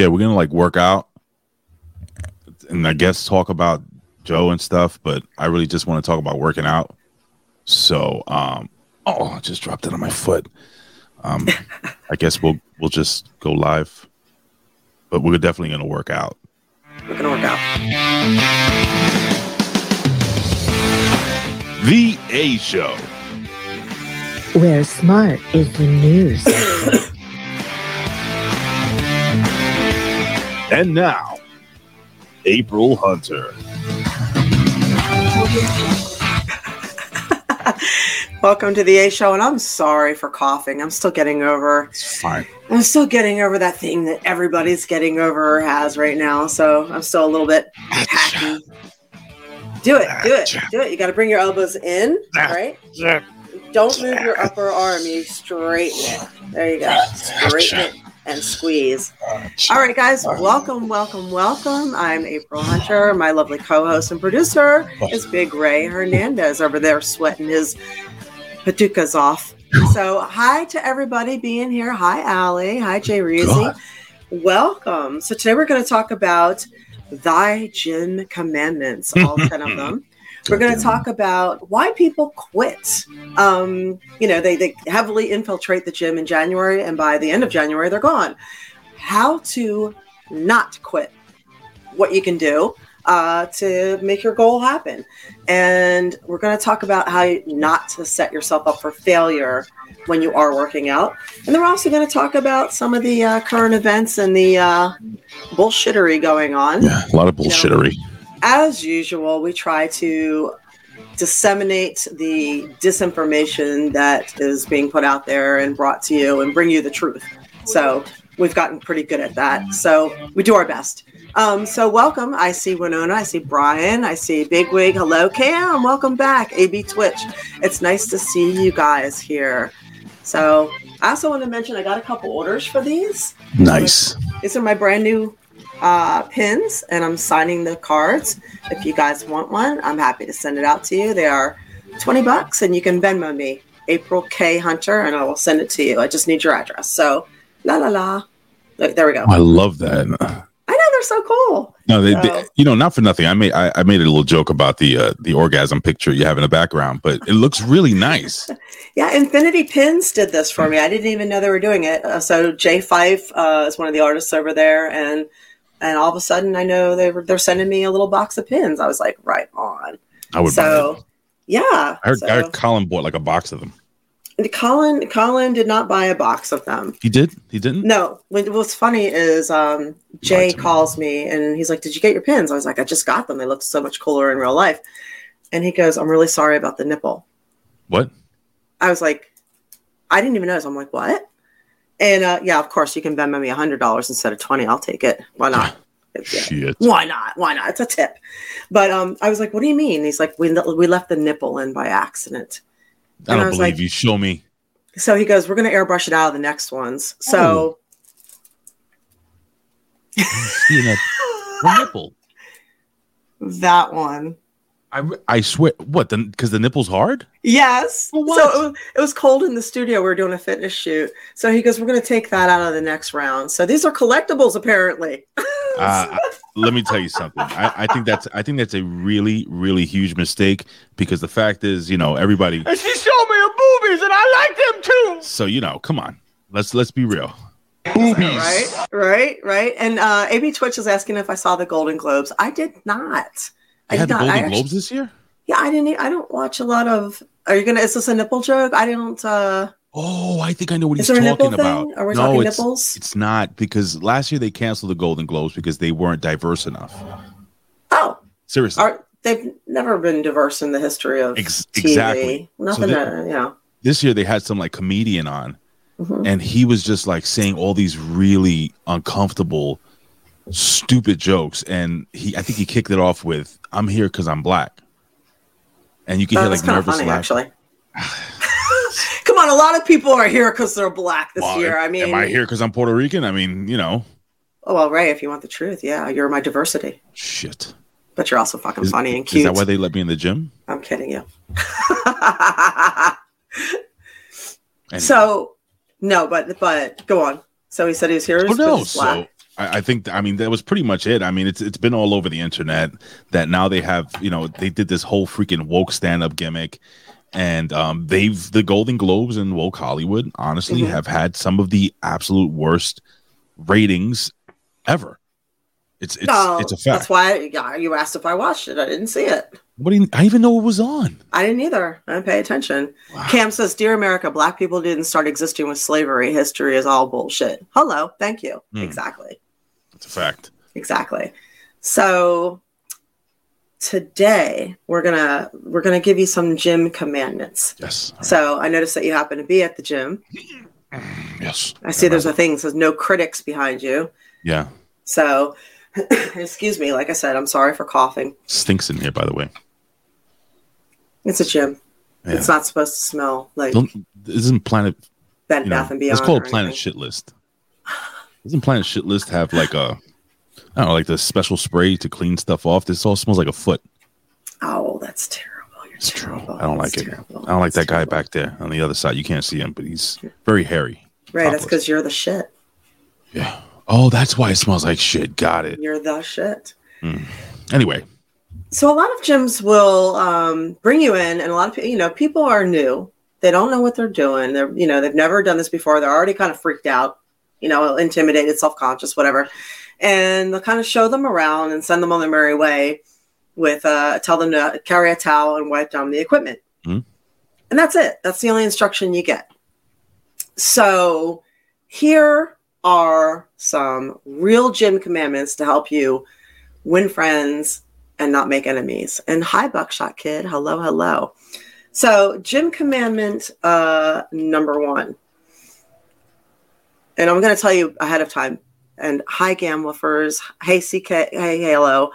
yeah, we're gonna like work out, and I guess talk about Joe and stuff. But I really just want to talk about working out. So, um, oh, I just dropped it on my foot. Um, I guess we'll we'll just go live, but we're definitely gonna work out. We're gonna work out. The A Show. Where smart is the news. And now, April Hunter. Welcome to the A Show, and I'm sorry for coughing. I'm still getting over. It's fine. I'm still getting over that thing that everybody's getting over or has right now. So I'm still a little bit hacky. Do it, do it, do it. You got to bring your elbows in, right? Don't move your upper arm. You straighten it. There you go. Straighten it and squeeze. All right, guys. Welcome, welcome, welcome. I'm April Hunter. My lovely co-host and producer is Big Ray Hernandez over there sweating his patukas off. So, hi to everybody being here. Hi, Allie. Hi, Jay Reezy. Welcome. So, today we're going to talk about thy gym commandments, all 10 of them. We're going to talk about why people quit. Um, you know, they, they heavily infiltrate the gym in January, and by the end of January, they're gone. How to not quit, what you can do uh, to make your goal happen. And we're going to talk about how not to set yourself up for failure when you are working out. And then we're also going to talk about some of the uh, current events and the uh, bullshittery going on. Yeah, a lot of bullshittery. As usual, we try to disseminate the disinformation that is being put out there and brought to you and bring you the truth. So we've gotten pretty good at that. So we do our best. Um, so welcome. I see Winona. I see Brian. I see Bigwig. Hello, Cam. Welcome back. AB Twitch. It's nice to see you guys here. So I also want to mention I got a couple orders for these. Nice. These are my brand new uh, pins, and I'm signing the cards. If you guys want one, I'm happy to send it out to you. They are 20 bucks, and you can Venmo me, April K Hunter, and I will send it to you. I just need your address. So, la la la. Look, there we go. I love that. I know they're so cool. No, they, So- they- you know, not for nothing. I made I, I made a little joke about the uh, the orgasm picture you have in the background, but it looks really nice. Yeah, Infinity Pins did this for me. I didn't even know they were doing it. Uh, so Jay Fife uh, is one of the artists over there, and and all of a sudden I know they were they're sending me a little box of pins. I was like, right on. I would. buy so yeah, I heard, so, I heard Colin bought like a box of them. and Colin Colin did not buy a box of them. He did. He didn't. No, what's funny is um, Jay calls me and he's like, "Did you get your pins?" I was like, "I just got them. They look so much cooler in real life." And he goes, "I'm really sorry about the nipple." What? I was like, I didn't even notice. I'm like, what? And uh, yeah, of course, you can Venmo me a hundred dollars instead of twenty. I'll take it. Why not? Yeah. Why not? Why not? It's a tip. But um, I was like, what do you mean? He's like, we we left the nipple in by accident. I And I don't was believe like- you. Show me. So he goes, we're gonna airbrush it out of the next ones. So that what nipple. that one. I, I swear. What? Because the nipple's hard. Yes. For what? So it was, it was cold in the studio. We were doing a fitness shoot. So he goes, we're going to take that out of the next round. So these are collectibles, apparently. Uh, let me tell you something. I, I think that's I think that's a really really huge mistake because the fact is, you know, everybody. And she showed me her boobies, and I like them too. So you know, come on. Let's let's be real. right, right, right. And uh, AB Twitch is asking if I saw the Golden Globes. I did not. I They had did the Golden actu- Globes this year. Yeah, I didn't. I don't watch a lot of. Are you gonna? Is this a nipple joke? I don't. uh Oh, I think I know what Is he's talking about. thing? Are we no, talking it's, nipples? It's not because last year they canceled the Golden Globes because they weren't diverse enough. Oh, Seriously. are they've never been diverse in the history of Ex- TV. exactly. Nothing. So you know. this year they had some like comedian on Mhm. and he was just like saying all these really uncomfortable stupid jokes and he i think he kicked it off with i'm here because i'm black and you can Oh, hear like nervous funny, laughter actually. Come on, a lot of people are here because they're black this Well, year. I mean, am i here because i'm puerto rican i mean you know oh well, Ray, if you want the truth, yeah, you're my diversity, shit but you're also fucking is, funny and cute. is that why they let me in the gym I'm kidding you. And- so no, but but go on. So he said he was here. oh no so. I, I think I mean that was pretty much it. I mean, it's it's been all over the internet that now they have you know they did this whole freaking woke stand up gimmick, and um, they've the Golden Globes and woke Hollywood honestly Mhm. have had some of the absolute worst ratings ever. It's it's No, it's a fact. That's why yeah, you asked if I watched it. I didn't see it. What do you, I even know it was on? I didn't either. I didn't pay attention. Wow. Cam says, Dear America, black people didn't start existing with slavery. History is all bullshit. Hello. Thank you. Hmm. Exactly. It's a fact. Exactly. So today we're gonna we're gonna give you some gym commandments. Yes. So I noticed that you happen to be at the gym. yes. I see there's a thing that says no critics behind you. yeah. So excuse me, like I said, I'm sorry for coughing. Stinks in here, by the way. It's a gym. Yeah. It's not supposed to smell like Don't isn't Planet Bed you know, Bath and Beyond. it's called Planet anything. Shit List. Doesn't Planet Shit List have like a I don't know, like the special spray to clean stuff off? This all smells like a foot. Oh, that's terrible. You're It's true. I don't like That's it. terrible. I don't like That's that guy terrible. back there on the other side. You can't see him, but he's very hairy. Right, that's because you're the shit. Yeah. Oh, that's why it smells like shit. Got it. You're the shit. Hmm. Anyway, So a lot of gyms will um, bring you in, and a lot of people, you know, people are new. They don't know what they're doing. They're, you know, they've never done this before. They're already kind of freaked out, you know, intimidated, self conscious, whatever. And they'll kind of show them around and send them on their merry way with uh, tell them to carry a towel and wipe down the equipment. Mhm. And that's it. That's the only instruction you get. So here are some real gym commandments to help you win friends and not make enemies. And hi, Buckshot Kid. Hello, hello. So, gym commandment uh, number one. And I'm going to tell you ahead of time. And hi, Gamblefers. Hey, CK. Hey, hello.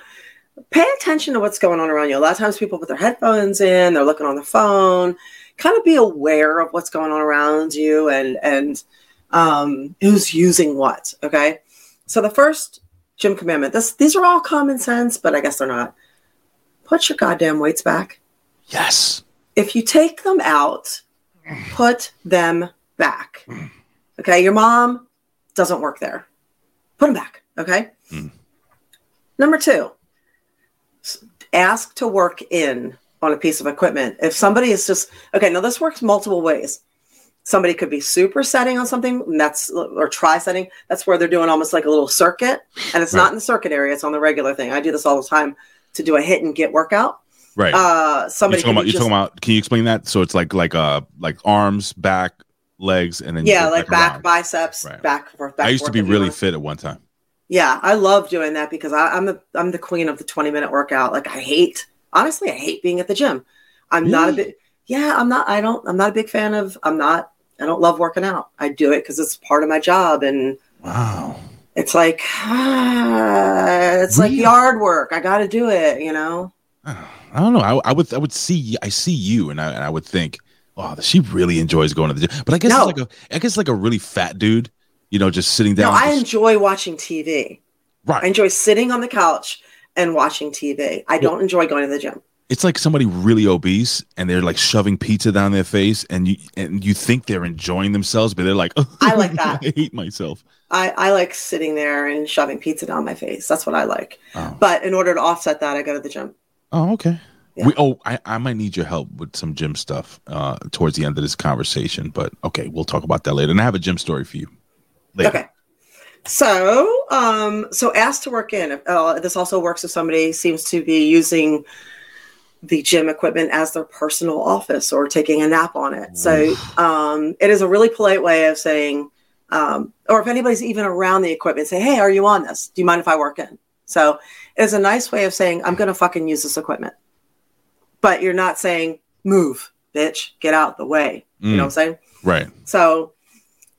Pay attention to what's going on around you. A lot of times people put their headphones in, they're looking on the phone. Kind of be aware of what's going on around you and, and um, who's using what. Okay. So, the first gym commandment. This these are all common sense, but I guess they're not. Put your goddamn weights back. yes. If you take them out, put them back. Okay, your mom doesn't work there. Put them back. Okay. Mm. Number two, ask to work in on a piece of equipment. If somebody is just okay, now this works multiple ways. Somebody could be super setting on something, and that's or try setting. That's where they're doing almost like a little circuit, and it's Right. not in the circuit area; it's on the regular thing. I do this all the time to do a hit and get workout. Right. Uh, you're somebody talking about you're just, talking about can you explain that? So it's like like uh like arms, back, legs, and then yeah, like back, biceps, Right. back, forth, back. I used to be really fit at one time. Yeah, I love doing that because I, I'm the I'm the queen of the 20 minute workout. Like I hate, honestly, I hate being at the gym. I'm not a Really? bit. Yeah, I'm not. I don't. I'm not a big fan of. I'm not. I don't love working out. I do it because it's part of my job, and Wow. it's like ah, it's like yard work. I got to do it. You know. I don't know. I, I would I would see I see you and I and I would think, oh, she really enjoys going to the gym. But I guess No. it's like a I guess like a really fat dude, you know, just sitting down. No. I just- enjoy watching TV. Right. I enjoy sitting on the couch and watching TV. I don't enjoy going to the gym. It's like somebody really obese and they're like shoving pizza down their face and you and you think they're enjoying themselves, but they're like, I like that. I hate myself. I, I like sitting there and shoving pizza down my face. That's what I like. Oh, But in order to offset that, I go to the gym. oh okay. Yeah. We, oh, I, I might need your help with some gym stuff uh, towards the end of this conversation, but okay, we'll talk about that later. And I have a gym story for you. Later. Okay. So, um, so ask to work in. Uh, this also works if somebody seems to be using the gym equipment as their personal office or taking a nap on it. So, um, it is a really polite way of saying, um, or if anybody's even around the equipment, say, "Hey, are you on this? Do you mind if I work in?" So, it's a nice way of saying, "I'm going to fucking use this equipment," but you're not saying, "Move, bitch, get out the way." You know what I'm saying? Right. So,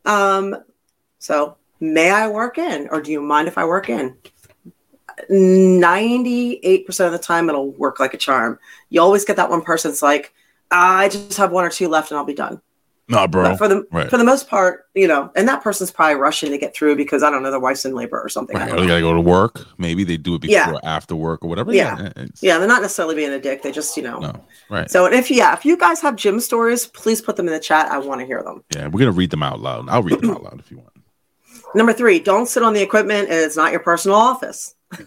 um, so may I work in, or do you mind if I work in? Ninety-eight percent of the time, it'll work like a charm. You always get that one person that's like, "Ah, "I just have one or two left, and I'll be done." No, bro. But for the right. for the most part, you know, and that person's probably rushing to get through because I don't know their wife's in labor or something. Right. Or they gotta go to work. Maybe they do it before Yeah. or after work or whatever. Yeah. it's- Yeah, they're not necessarily being a dick. They just, you know. No. Right. So if yeah, if you guys have gym stories, please put them in the chat. I want to hear them. yeah, we're gonna read them out loud. I'll read them out loud if you want. Number three, don't sit on the equipment. It's not your personal office.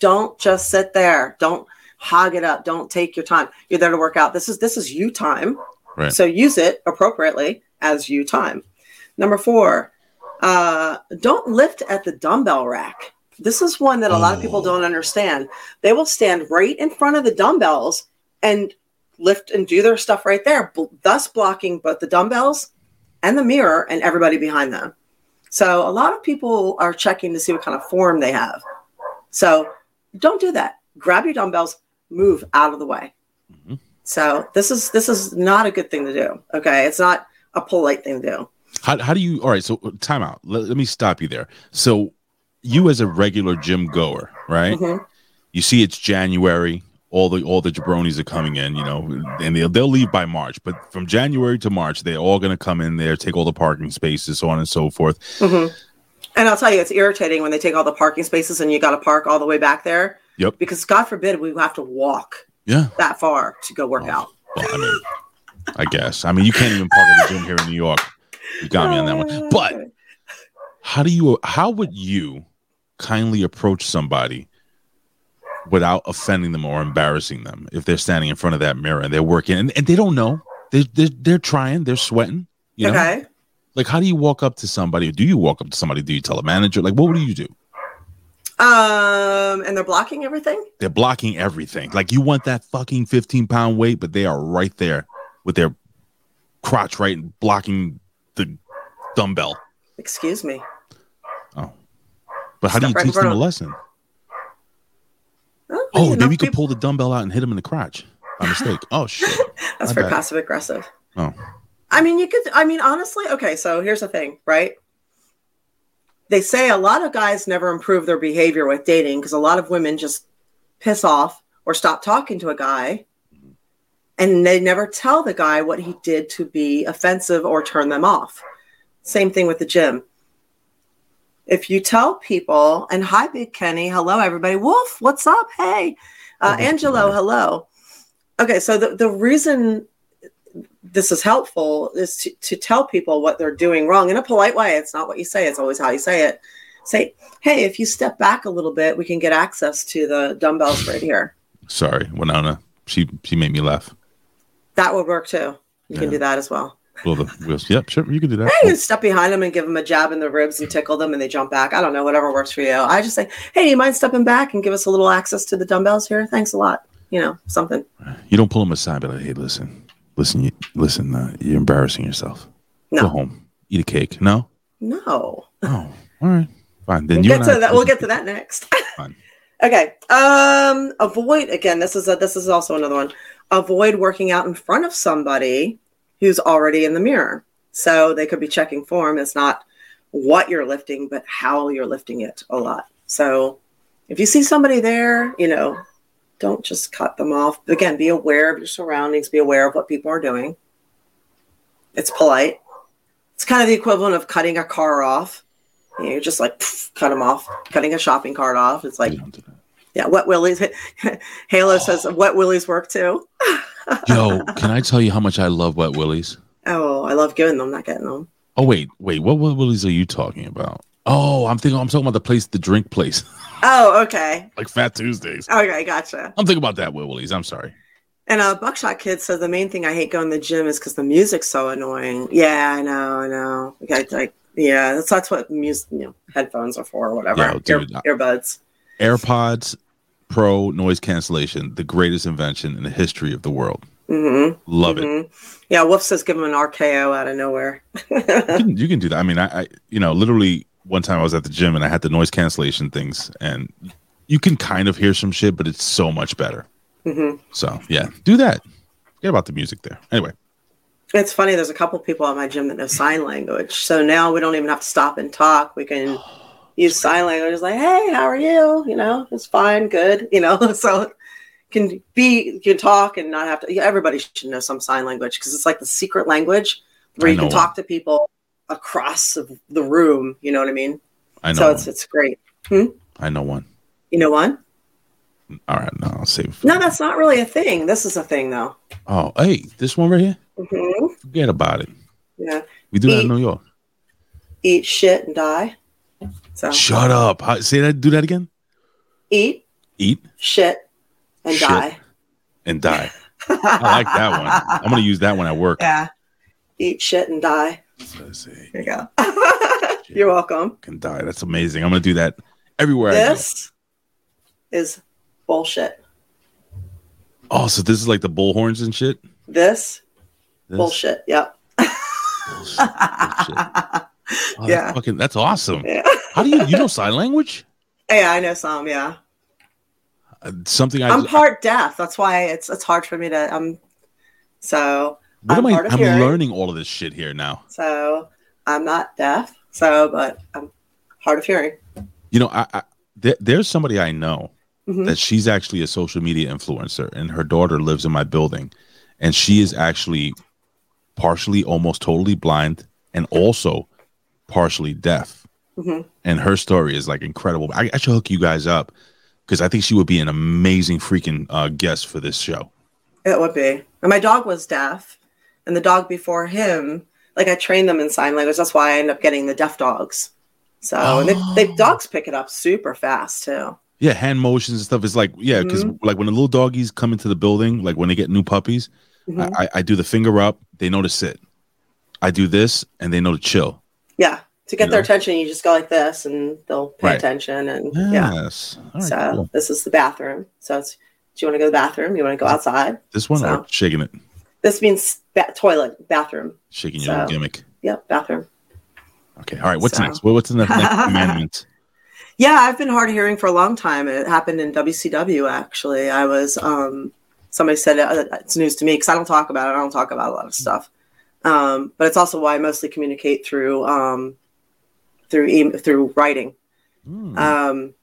don't just sit there. Don't hog it up. Don't take your time. You're there to work out. This is this is you time. Right. So use it appropriately as you time. Number four, uh, don't lift at the dumbbell rack. This is one that a lot of people Oh. don't understand. They will stand right in front of the dumbbells and lift and do their stuff right there, thus blocking both the dumbbells and the mirror and everybody behind them. So a lot of people are checking to see what kind of form they have. So don't do that. Grab your dumbbells, move out of the way. Mhm. So this is this is not a good thing to do. Okay, it's not a polite thing to do. How, how do you? All right. So time out. Let, let me stop you there. So you as a regular gym goer, right? Mhm. You see, it's January. All the all the jabronis are coming in, you know, and they'll they'll leave by March. But from January to March, they're all going to come in there, take all the parking spaces, so on and so forth. Mhm. And I'll tell you, it's irritating when they take all the parking spaces and you got to park all the way back there. Yep. Because God forbid we have to walk Yeah. that far to go work Oh. out. Well, I mean, I guess. I mean, you can't even park at the gym here in New York. You got me on that one. But how do you? How would you kindly approach somebody without offending them or embarrassing them. If they're standing in front of that mirror and they're working and, and they don't know. They're, they're they're trying they're sweating you know? Okay. like how do you walk up to somebody? Do you walk up to somebody? Do you tell a manager? Like what do you do? Um, and they're blocking everything. they're blocking everything. Like you want that fucking 15 pound weight but they are right there with their crotch right and blocking the dumbbell. Excuse me. Oh. But how do you right teach them a lesson Oh, oh maybe you could people- pull the dumbbell out and hit him in the crotch by mistake oh shit That's very passive aggressive. oh I mean, you could. I mean, honestly, okay. So here's the thing, right? They say a lot of guys never improve their behavior with dating because a lot of women just piss off or stop talking to a guy, and they never tell the guy what he did to be offensive or turn them off. Same thing with the gym. If you tell people, and hi, Big Kenny, hello, everybody, Wolf, what's up? Hey, uh, Angelo, hello. Okay, so the, the reason this is helpful is to, to tell people what they're doing wrong in a polite way. It's not what you say, it's always how you say it. Say, hey, if you step back a little bit, we can get access to the dumbbells right here. sorry winona she she made me laugh That would work too. You Yeah. can do that as well. Well the wheels yep sure you can do that You can step behind them and give them a jab in the ribs and tickle them and they jump back. I don't know, whatever works for you. I just say, hey, do you mind stepping back and give us a little access to the dumbbells here? Thanks a lot. You know, something. You don't pull them aside, but like, hey, listen, listen, you, listen. Uh, you're embarrassing yourself. Go home, eat a cake. No, no. oh, all right, fine. Then We'll you get and I- to that. We'll get to that next. Fine. okay. Um, avoid again. This is a, this is also another one. Avoid working out in front of somebody who's already in the mirror. So they could be checking form. It's not what you're lifting, but how you're lifting it a lot. So if you see somebody there, you know, don't just cut them off. Again, be aware of your surroundings. Be aware of what people are doing. It's polite. It's kind of the equivalent of cutting a car off. You know, you're just like cut them off, cutting a shopping cart off. It's like You don't do that. yeah, wet willies. Halo says wet willies work too. Yo, can I tell you how much I love wet willies? Oh, I love giving them, not getting them. Oh wait, wait. What wet willies are you talking about? Oh, I'm thinking. I'm talking about the place, the drink place, Oh, okay. like Fat Tuesdays. Okay, gotcha. I'm thinking about that wet willies. I'm sorry. And uh, Buckshot Kid says the main thing I hate going to the gym is because the music's so annoying. Yeah, I know, I know. Okay, like, yeah, that's that's what music, you know, headphones are for, or whatever. Yo, dude, Ear, earbuds. AirPods Pro noise cancellation, the greatest invention in the history of the world. Mm-hmm. Love it. hmm Yeah, Wolf says give him an RKO out of nowhere. you can, you can do that. I mean, I, I, you know, literally one time I was at the gym and I had the noise cancellation things, and you can kind of hear some shit, but it's so much better. hmm So yeah, do that. Forget about the music there. Anyway, It's funny. There's a couple people at my gym that know sign language, so now we don't even have to stop and talk. We can use sign language. Like, hey, how are you? You know, it's fine, good. You know, so can be you can talk and not have to. Yeah, everybody should know some sign language because it's like the secret language where I you can talk to people across the room. You know what I mean? I know. So it's one. it's great. I know one. You know one? All right, no, I'll save. No, that's not really a thing. This is a thing, though. Oh, hey, this one right here. hmm Forget about it. Yeah. We do that in New York. eat shit and die. So Shut up. How, say that. Do that again. eat Eat shit and Shit. die. and die. I like that one. I'm gonna use that one at work. Yeah. Eat shit and die. Let's see. There you go. You're welcome. Can die. That's amazing. I'm gonna do that everywhere I. This is bullshit. Oh, so this is like the bullhorns and shit. This, This? bullshit. Yep. Bullshit. Bullshit. Oh, that's Yeah. fucking. That's awesome. Yeah. How do you you know sign language? Yeah, I know some. Yeah. Uh, something I. I'm part deaf. That's why it's it's hard for me to um. So what am I'm I? I'm hearing. learning all of this shit here now. so I'm not deaf. So, but I'm hard of hearing. You know, I, I there, there's somebody I know Mhm. that she's actually a social media influencer, and her daughter lives in my building, and she is actually partially, almost totally blind, and also partially deaf. Mhm. And her story is like incredible. I, I should hook you guys up because I think she would be an amazing freaking uh, guest for this show. It would be. And my dog was deaf, and the dog before him, like I trained them in sign language. That's why I ended up getting the deaf dogs. So and they, they Oh. dogs pick it up super fast too. Yeah, hand motions and stuff is like yeah, because like when the little doggies come into the building, like when they get new puppies, Mhm. I, I, I do the finger up, they know to sit. I do this, and they know to chill. Yeah. To get You their know? attention, you just go like this, and they'll pay Right. attention. And yeah. Yes. All right, so cool. this is the bathroom. So it's. Do you want to go to the bathroom? You want to go outside? This one or so- shaking it, This means ba- toilet, bathroom. shaking your little So- gimmick. Yep, bathroom. Okay. All right. What's So- next? What, what's the next, commandment? Yeah, I've been hard of hearing for a long time. It happened in WCW actually. I was um somebody said uh, it's news to me because I don't talk about it. I don't talk about a lot of stuff. Um, but it's also why I mostly communicate through um through e- through writing. Hmm. Um,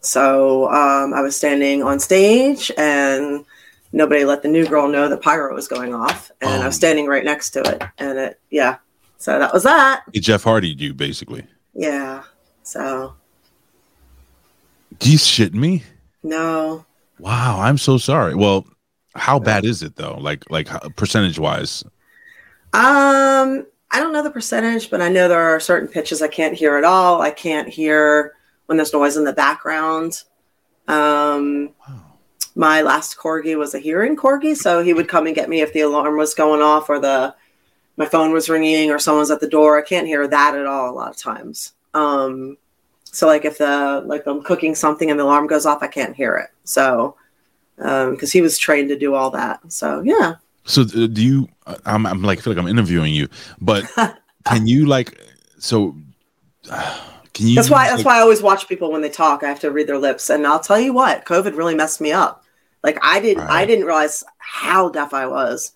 so um, I was standing on stage and nobody let the new girl know that pyro was going off, and I was Oh. standing right next to it, and it yeah. So that was that. He Jeff Hardy, you basically. Yeah. So Do you shit me? no. Wow. I'm so sorry. Well, how bad is it though? Like like percentage wise? Um, I don't know the percentage, but I know there are certain pitches I can't hear at all. I can't hear when there's noise in the background. Um, Wow. my last corgi was a hearing corgi, so he would come and get me if the alarm was going off or the my phone was ringing or someone's at the door. I can't hear that at all a lot of times. Um, so like if the like I'm cooking something and the alarm goes off, I can't hear it. So because he was trained to do all that. So yeah. So uh, do you? uh, I'm, I'm like I feel like I'm interviewing you, but can you like so? uh, can you? That's why. That's why I always watch people when they talk. I have to read their lips, and I'll tell you what, COVID really messed me up. Like I didn't, I didn't realize how deaf I was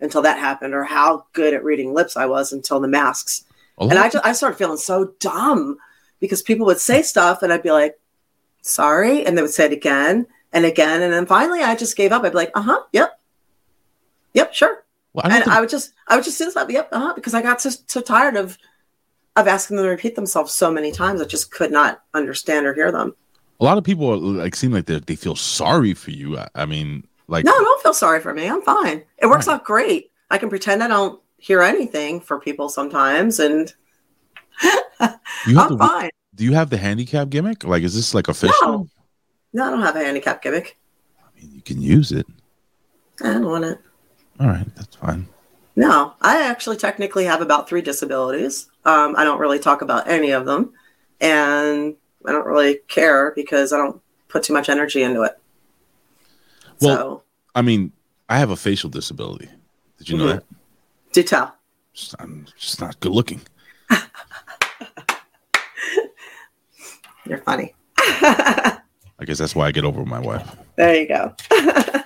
until that happened, or how good at reading lips I was until the masks. And I, just, I started feeling so dumb because people would say stuff, and I'd be like, "Sorry," and they would say it again and again, and then finally, I just gave up. I'd be like, "Uh huh, yep, yep, sure," Well, I and think- I would just, I would just do stuff, "Yep, uh huh," because I got so, so tired of of asking them to repeat themselves so many times. I just could not understand or hear them. a lot of people are, like seem like they they feel sorry for you. I, I mean, like No, don't feel sorry for me. I'm fine. It works Right. out great. I can pretend I don't hear anything for people sometimes, and you have I'm the, fine. do you have the handicap gimmick? Like, is this like official? No. No, I don't have a handicap gimmick. I mean, you can use it. I don't want it. All right, that's fine. No, I actually technically have about three disabilities. Um, I don't really talk about any of them, and I don't really care because I don't put too much energy into it. Well- so, I mean, I have a facial disability. Did you know Mhm. that? do tell. Just- I'm just not good looking. You're funny. I guess that's why I get over with my wife. There you go.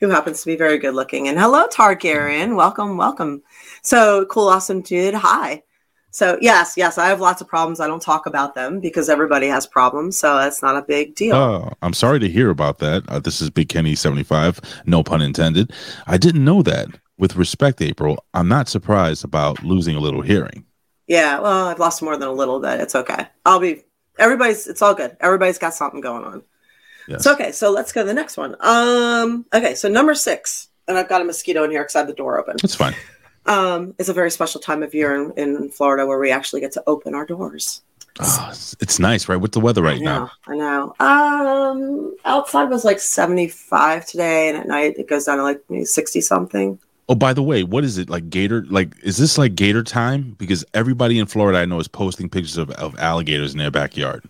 Who happens to be very good looking. And hello, Targaryen. Welcome, welcome. So cool, awesome dude. Hi. So yes, yes, I have lots of problems. I don't talk about them because everybody has problems. So that's not a big deal. Oh, I'm sorry to hear about that. Uh, this is Big Kenny 75, no pun intended. I didn't know that. With respect, April, I'm not surprised about losing a little hearing. Yeah, well, I've lost more than a little bit. It's okay. I'll be everybody's it's all good. Everybody's got something going on. Yes. So okay, so let's go to the next one. Um okay, so number six. And I've got a mosquito in here because I have the door open. It's fine. Um, it's a very special time of year in, in Florida where we actually get to open our doors. Oh, it's, nice, right? What's the weather right I now? know, I know. Um, outside was like 75 today, and at night it goes down to like maybe 60 something. Oh, by the way, what is it like gator? Like, is this like gator time? Because everybody in Florida I know is posting pictures of, of alligators in their backyard.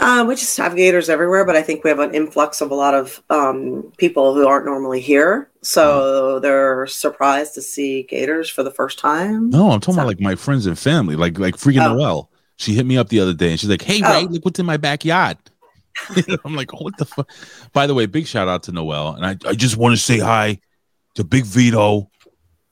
Uh, we just have gators everywhere, but I think we have an influx of a lot of um, people who aren't normally here. So they're surprised to see gators for the first time. No, I'm talking So- about like my friends and family, like like freaking Oh. Noel. She hit me up the other day and she's like, "Hey, Oh. Ray, look what's in my backyard." I'm like, "What the fuck?" By the way, big shout out to Noel, and I I just want to say hi to Big Vito,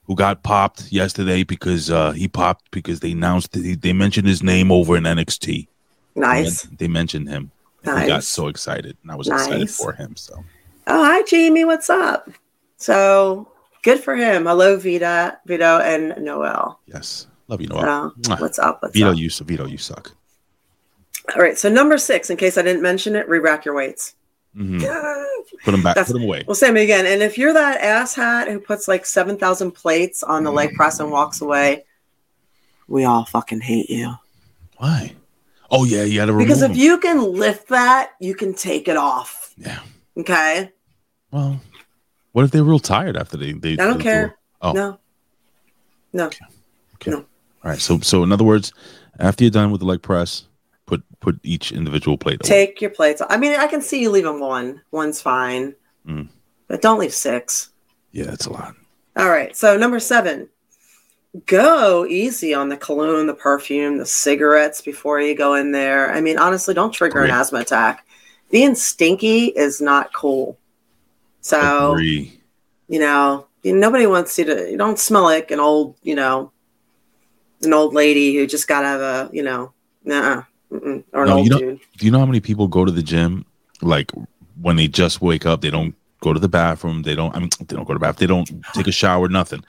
who got popped yesterday because uh he popped because they announced that he, they mentioned his name over in NXT. Nice. They mentioned him. Nice. He got so excited, and I was excited for him. So Oh, hi, Jamie. What's up? So good for him. Hello, Vita, Vito, and Noel. yes, love you, Noel. So what's up? What's Vito, up? you Vito, you suck. All right. So number six, in case I didn't mention it, re-rack your weights. Mhm. Put them back. That's- Put him away. Well, Sammy again. And if you're that asshat who puts like 7,000 plates on the leg press and walks away, we all fucking hate you. Why? Oh yeah, you had to Because if him. you can lift that, you can take it off. Yeah. Okay. Well, what if they're real tired after they? they I don't they care. do- Oh, No. No. okay. no. All right. So, so in other words, after you're done with the leg press, put put each individual plate. away. Take your plates. I mean, I can see you leaving one. One's fine. Mm. But don't leave six. Yeah, that's a lot. All right. So number seven, go easy on the cologne, the perfume, the cigarettes before you go in there. I mean, honestly, don't trigger an asthma attack. Being stinky is not cool. So Agree. you know, nobody wants you to. You don't smell like an old, you know, an old lady who just got out of a, you know, nah, mm-mm, or an No, old you don't- dude. Do you know how many people go to the gym like when they just wake up? They don't go to the bathroom. They don't. I mean, they don't go to the bath. They don't take a shower. Nothing.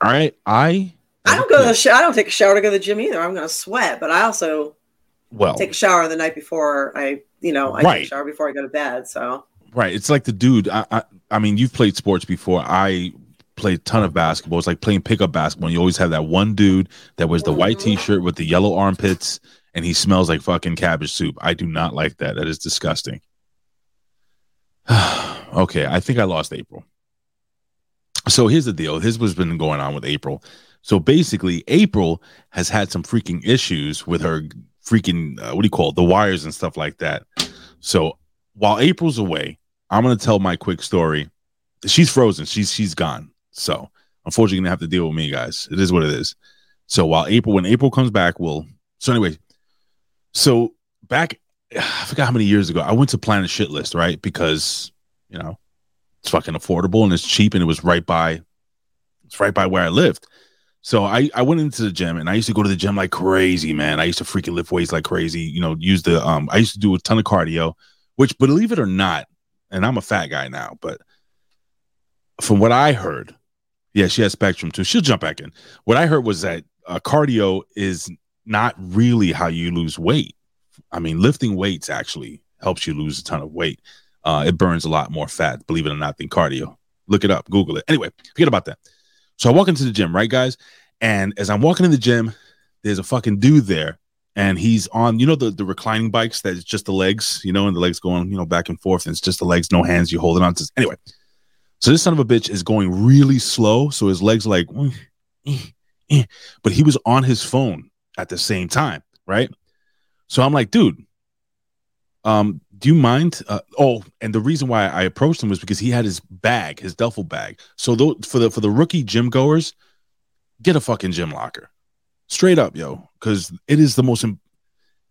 All right. I. I don't go to the sh- I don't take a shower to go to the gym either. I'm going to sweat, but I also Well, take a shower the night before I, you know, I take a shower before I go to bed. So Right. It's like the dude. I, I I mean, you've played sports before. I played a ton of basketball. It's like playing pickup basketball. You always have that one dude that wears the white mm-hmm. t-shirt with the yellow armpits, and he smells like fucking cabbage soup. I do not like that. That is disgusting. okay, I think I lost April. So here's the deal. Here's what's been going on with April. So basically, April has had some freaking issues with her freaking uh, what do you call it, the wires and stuff like that. So while April's away, I'm gonna tell my quick story. She's frozen. She's she's gone. So unfortunately, you're gonna have to deal with me, guys. It is what it is. So while April, when April comes back, we'll. So anyway, so back, I forgot how many years ago, I went to Planet Shit List, right? Because you know it's fucking affordable and it's cheap, and it was right by, it's right by where I lived. So I, I went into the gym and I used to go to the gym like crazy, man. I used to freaking lift weights like crazy. You know, use the um. I used to do a ton of cardio, which believe it or not, and I'm a fat guy now, but from what I heard, yeah, she has spectrum too. She'll jump back in. What I heard was that uh, cardio is not really how you lose weight. I mean, lifting weights actually helps you lose a ton of weight. Uh, it burns a lot more fat, believe it or not, than cardio. Look it up, Google it. Anyway, forget about that. So I walk into the gym, right, guys? And as I'm walking in the gym, there's a fucking dude there, and he's on, you know, the, the reclining bikes that's just the legs, you know, and the legs going, you know, back and forth, and it's just the legs, no hands, you hold it on to. Anyway, so this son of a bitch is going really slow, so his legs like, "Mm, eh, eh," but he was on his phone at the same time, right? So I'm like, dude, um, do you mind? Uh, oh, and the reason why I approached him was because he had his bag, his duffel bag. So tho- for the for the rookie gym goers, get a fucking gym locker, straight up, yo, because it is the most. Im-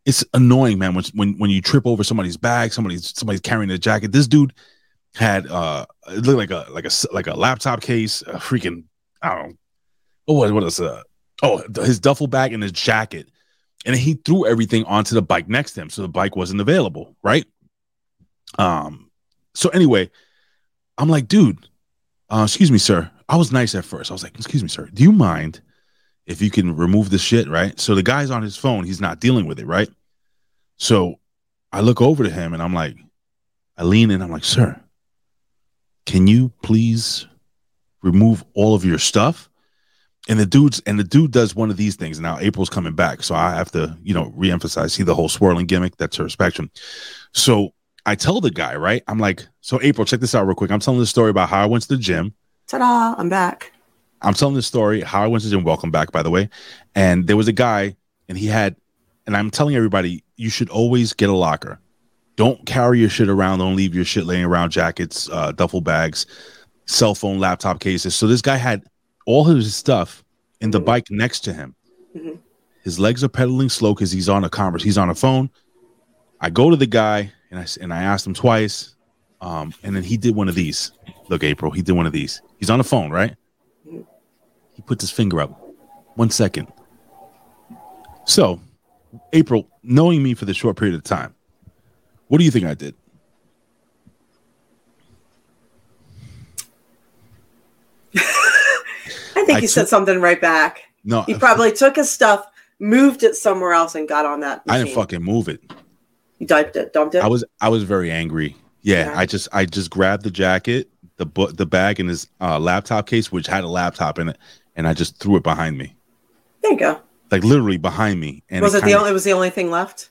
it's annoying, man. When when when you trip over somebody's bag, somebody's somebody's carrying a jacket. This dude had uh, it looked like a like a like a laptop case, a freaking I don't know. Oh, what what is uh oh his duffel bag and his jacket, and he threw everything onto the bike next to him, so the bike wasn't available, right? Um. So anyway, I'm like, dude, uh, excuse me, sir. I was nice at first. I was like, excuse me, sir. Do you mind if you can remove the shit, right? So the guy's on his phone. He's not dealing with it, right? So I look over to him and I'm like, I lean in. I'm like, sir, can you please remove all of your stuff? and the dude's and the dude does one of these things. Now April's coming back, so I have to, you know, reemphasize. See the whole swirling gimmick. That's her spectrum. So I tell the guy, right? I'm like, so April, check this out real quick. I'm telling the story about how I went to the gym. Ta-da! I'm back. I'm telling the story how I went to the gym. Welcome back, by the way. And there was a guy, and he had, and I'm telling everybody, you should always get a locker. Don't carry your shit around. Don't leave your shit laying around. Jackets, uh, duffel bags, cell phone, laptop cases. So this guy had all his stuff in the bike next to him. Mhm. His legs are pedaling slow because he's on a converse. He's on a phone. I go to the guy and I and I asked him twice, um, and then he did one of these. Look, April, he did one of these. He's on the phone, right? He puts his finger up. One second. So, April, knowing me for the short period of time, what do you think I did? I think I he said something right back. No, He probably took his stuff, moved it somewhere else, and got on that. I didn't fucking move it. You dumped it. Dumped it. I was I was very angry. Yeah, Yeah. I just I just grabbed the jacket, the book, the bag, and his uh, laptop case, which had a laptop in it, and I just threw it behind me, there you go. like literally behind me. And was it, the kinda- only? It was the only thing left.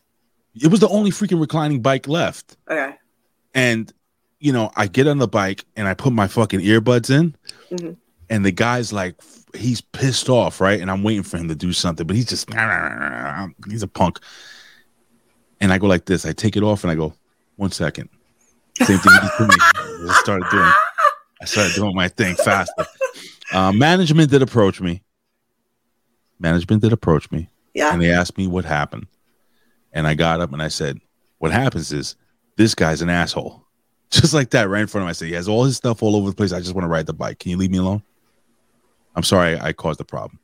It was the only freaking reclining bike left, Okay. and you know I get on the bike and I put my fucking earbuds in, Mhm. and the guy's like he's pissed off, right? And I'm waiting for him to do something, but he's just he's a punk. And I go like this. I take it off and I go, one second. Same thing he did to me. I started doing. I started doing my thing faster. Uh, management did approach me. Management did approach me, Yeah. and they asked me what happened. And I got up and I said, "What happens is this guy's an asshole." Just like that, right in front of him. I said, "He has all his stuff all over the place. I just want to ride the bike. Can you leave me alone?" I'm sorry, I caused the problem.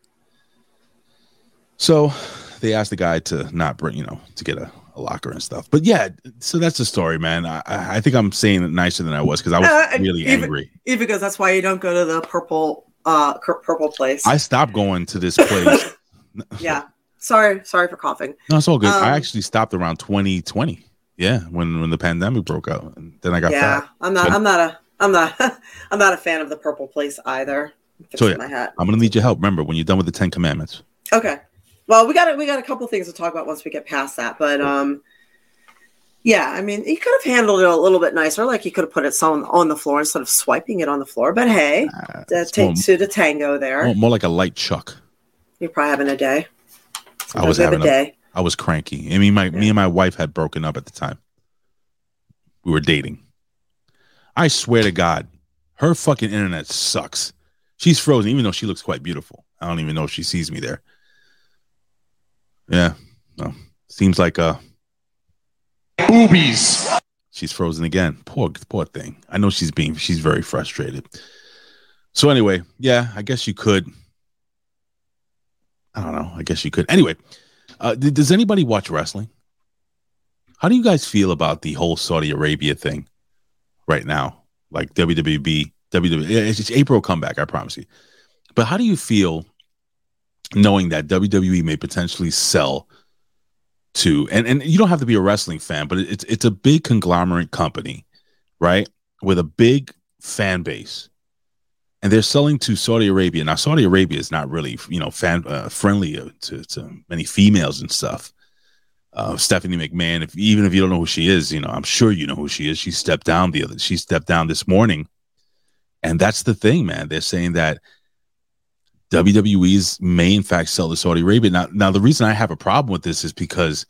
So they asked the guy to not bring, you know, to get a locker and stuff. But yeah, so that's the story, man. I, I I think I'm saying it nicer than I was because I was Uh, really even- angry. Even because that's why you don't go to the purple, uh, purple place. I stopped going to this place. yeah. Sorry. Sorry for coughing. No, it's all good. I Um, actually stopped around 2020. Yeah, when when the pandemic broke out, and then I got yeah. fat. I'm not. But- I'm not a. I'm not. I'm not a fan of the purple place either. So, yeah. I'm gonna need your help. Remember, when you're done with the Ten Commandments, Okay. Well, we got we got a couple things to talk about once we get past that, but um, yeah, I mean, you could have handled it a little bit nicer. Like you could have put it some on the floor instead of swiping it on the floor. But hey, uh, that takes to the tango there. more, more like a light chuck. You're probably having a day. I was Sometimes we have having a, day. I was cranky. I mean, my me and my wife had broken up at the time. We were dating. I swear to God, her fucking internet sucks. She's frozen, even though she looks quite beautiful. I don't even know if she sees me there. Yeah, no. Seems like uh Boobies. she's frozen again. Poor poor thing. I know she's being she's very frustrated. So anyway, yeah, I guess you could. I don't know. I guess you could. Anyway, uh, d- does anybody watch wrestling? How do you guys feel about the whole Saudi Arabia thing right now? Like WWB, WWE. It's, it's April comeback, I promise you. But how do you feel knowing that WWE may potentially sell to and and you don't have to be a wrestling fan, but it's it's a big conglomerate company, right? With a big fan base. And they're selling to Saudi Arabia. Now Saudi Arabia is not really, you know, fan uh, friendly to to many females and stuff. Uh, Stephanie McMahon, if even if you don't know who she is, you know, I'm sure you know who she is. She stepped down the other she stepped down this morning. And that's the thing, man. They're saying that WWE's may in fact sell to Saudi Arabia. Now, now the reason I have a problem with this is because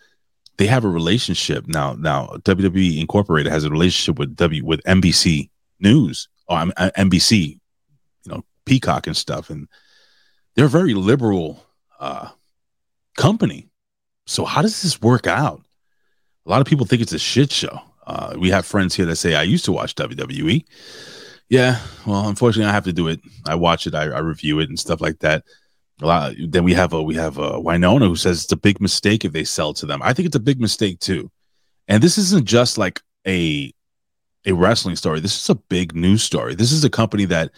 they have a relationship now. Now WWE Incorporated has a relationship with W with NBC News or uh, NBC, you know, Peacock and stuff, and they're a very liberal uh, company. So how does this work out? A lot of people think it's a shit show. Uh, we have friends here that say I used to watch WWE. Yeah, well, unfortunately, I have to do it. I watch it, I, I review it, and stuff like that. A lot. Then we have a we have a Winona who says it's a big mistake if they sell to them. I think it's a big mistake too. And this isn't just like a a wrestling story. This is a big news story. This is a company that,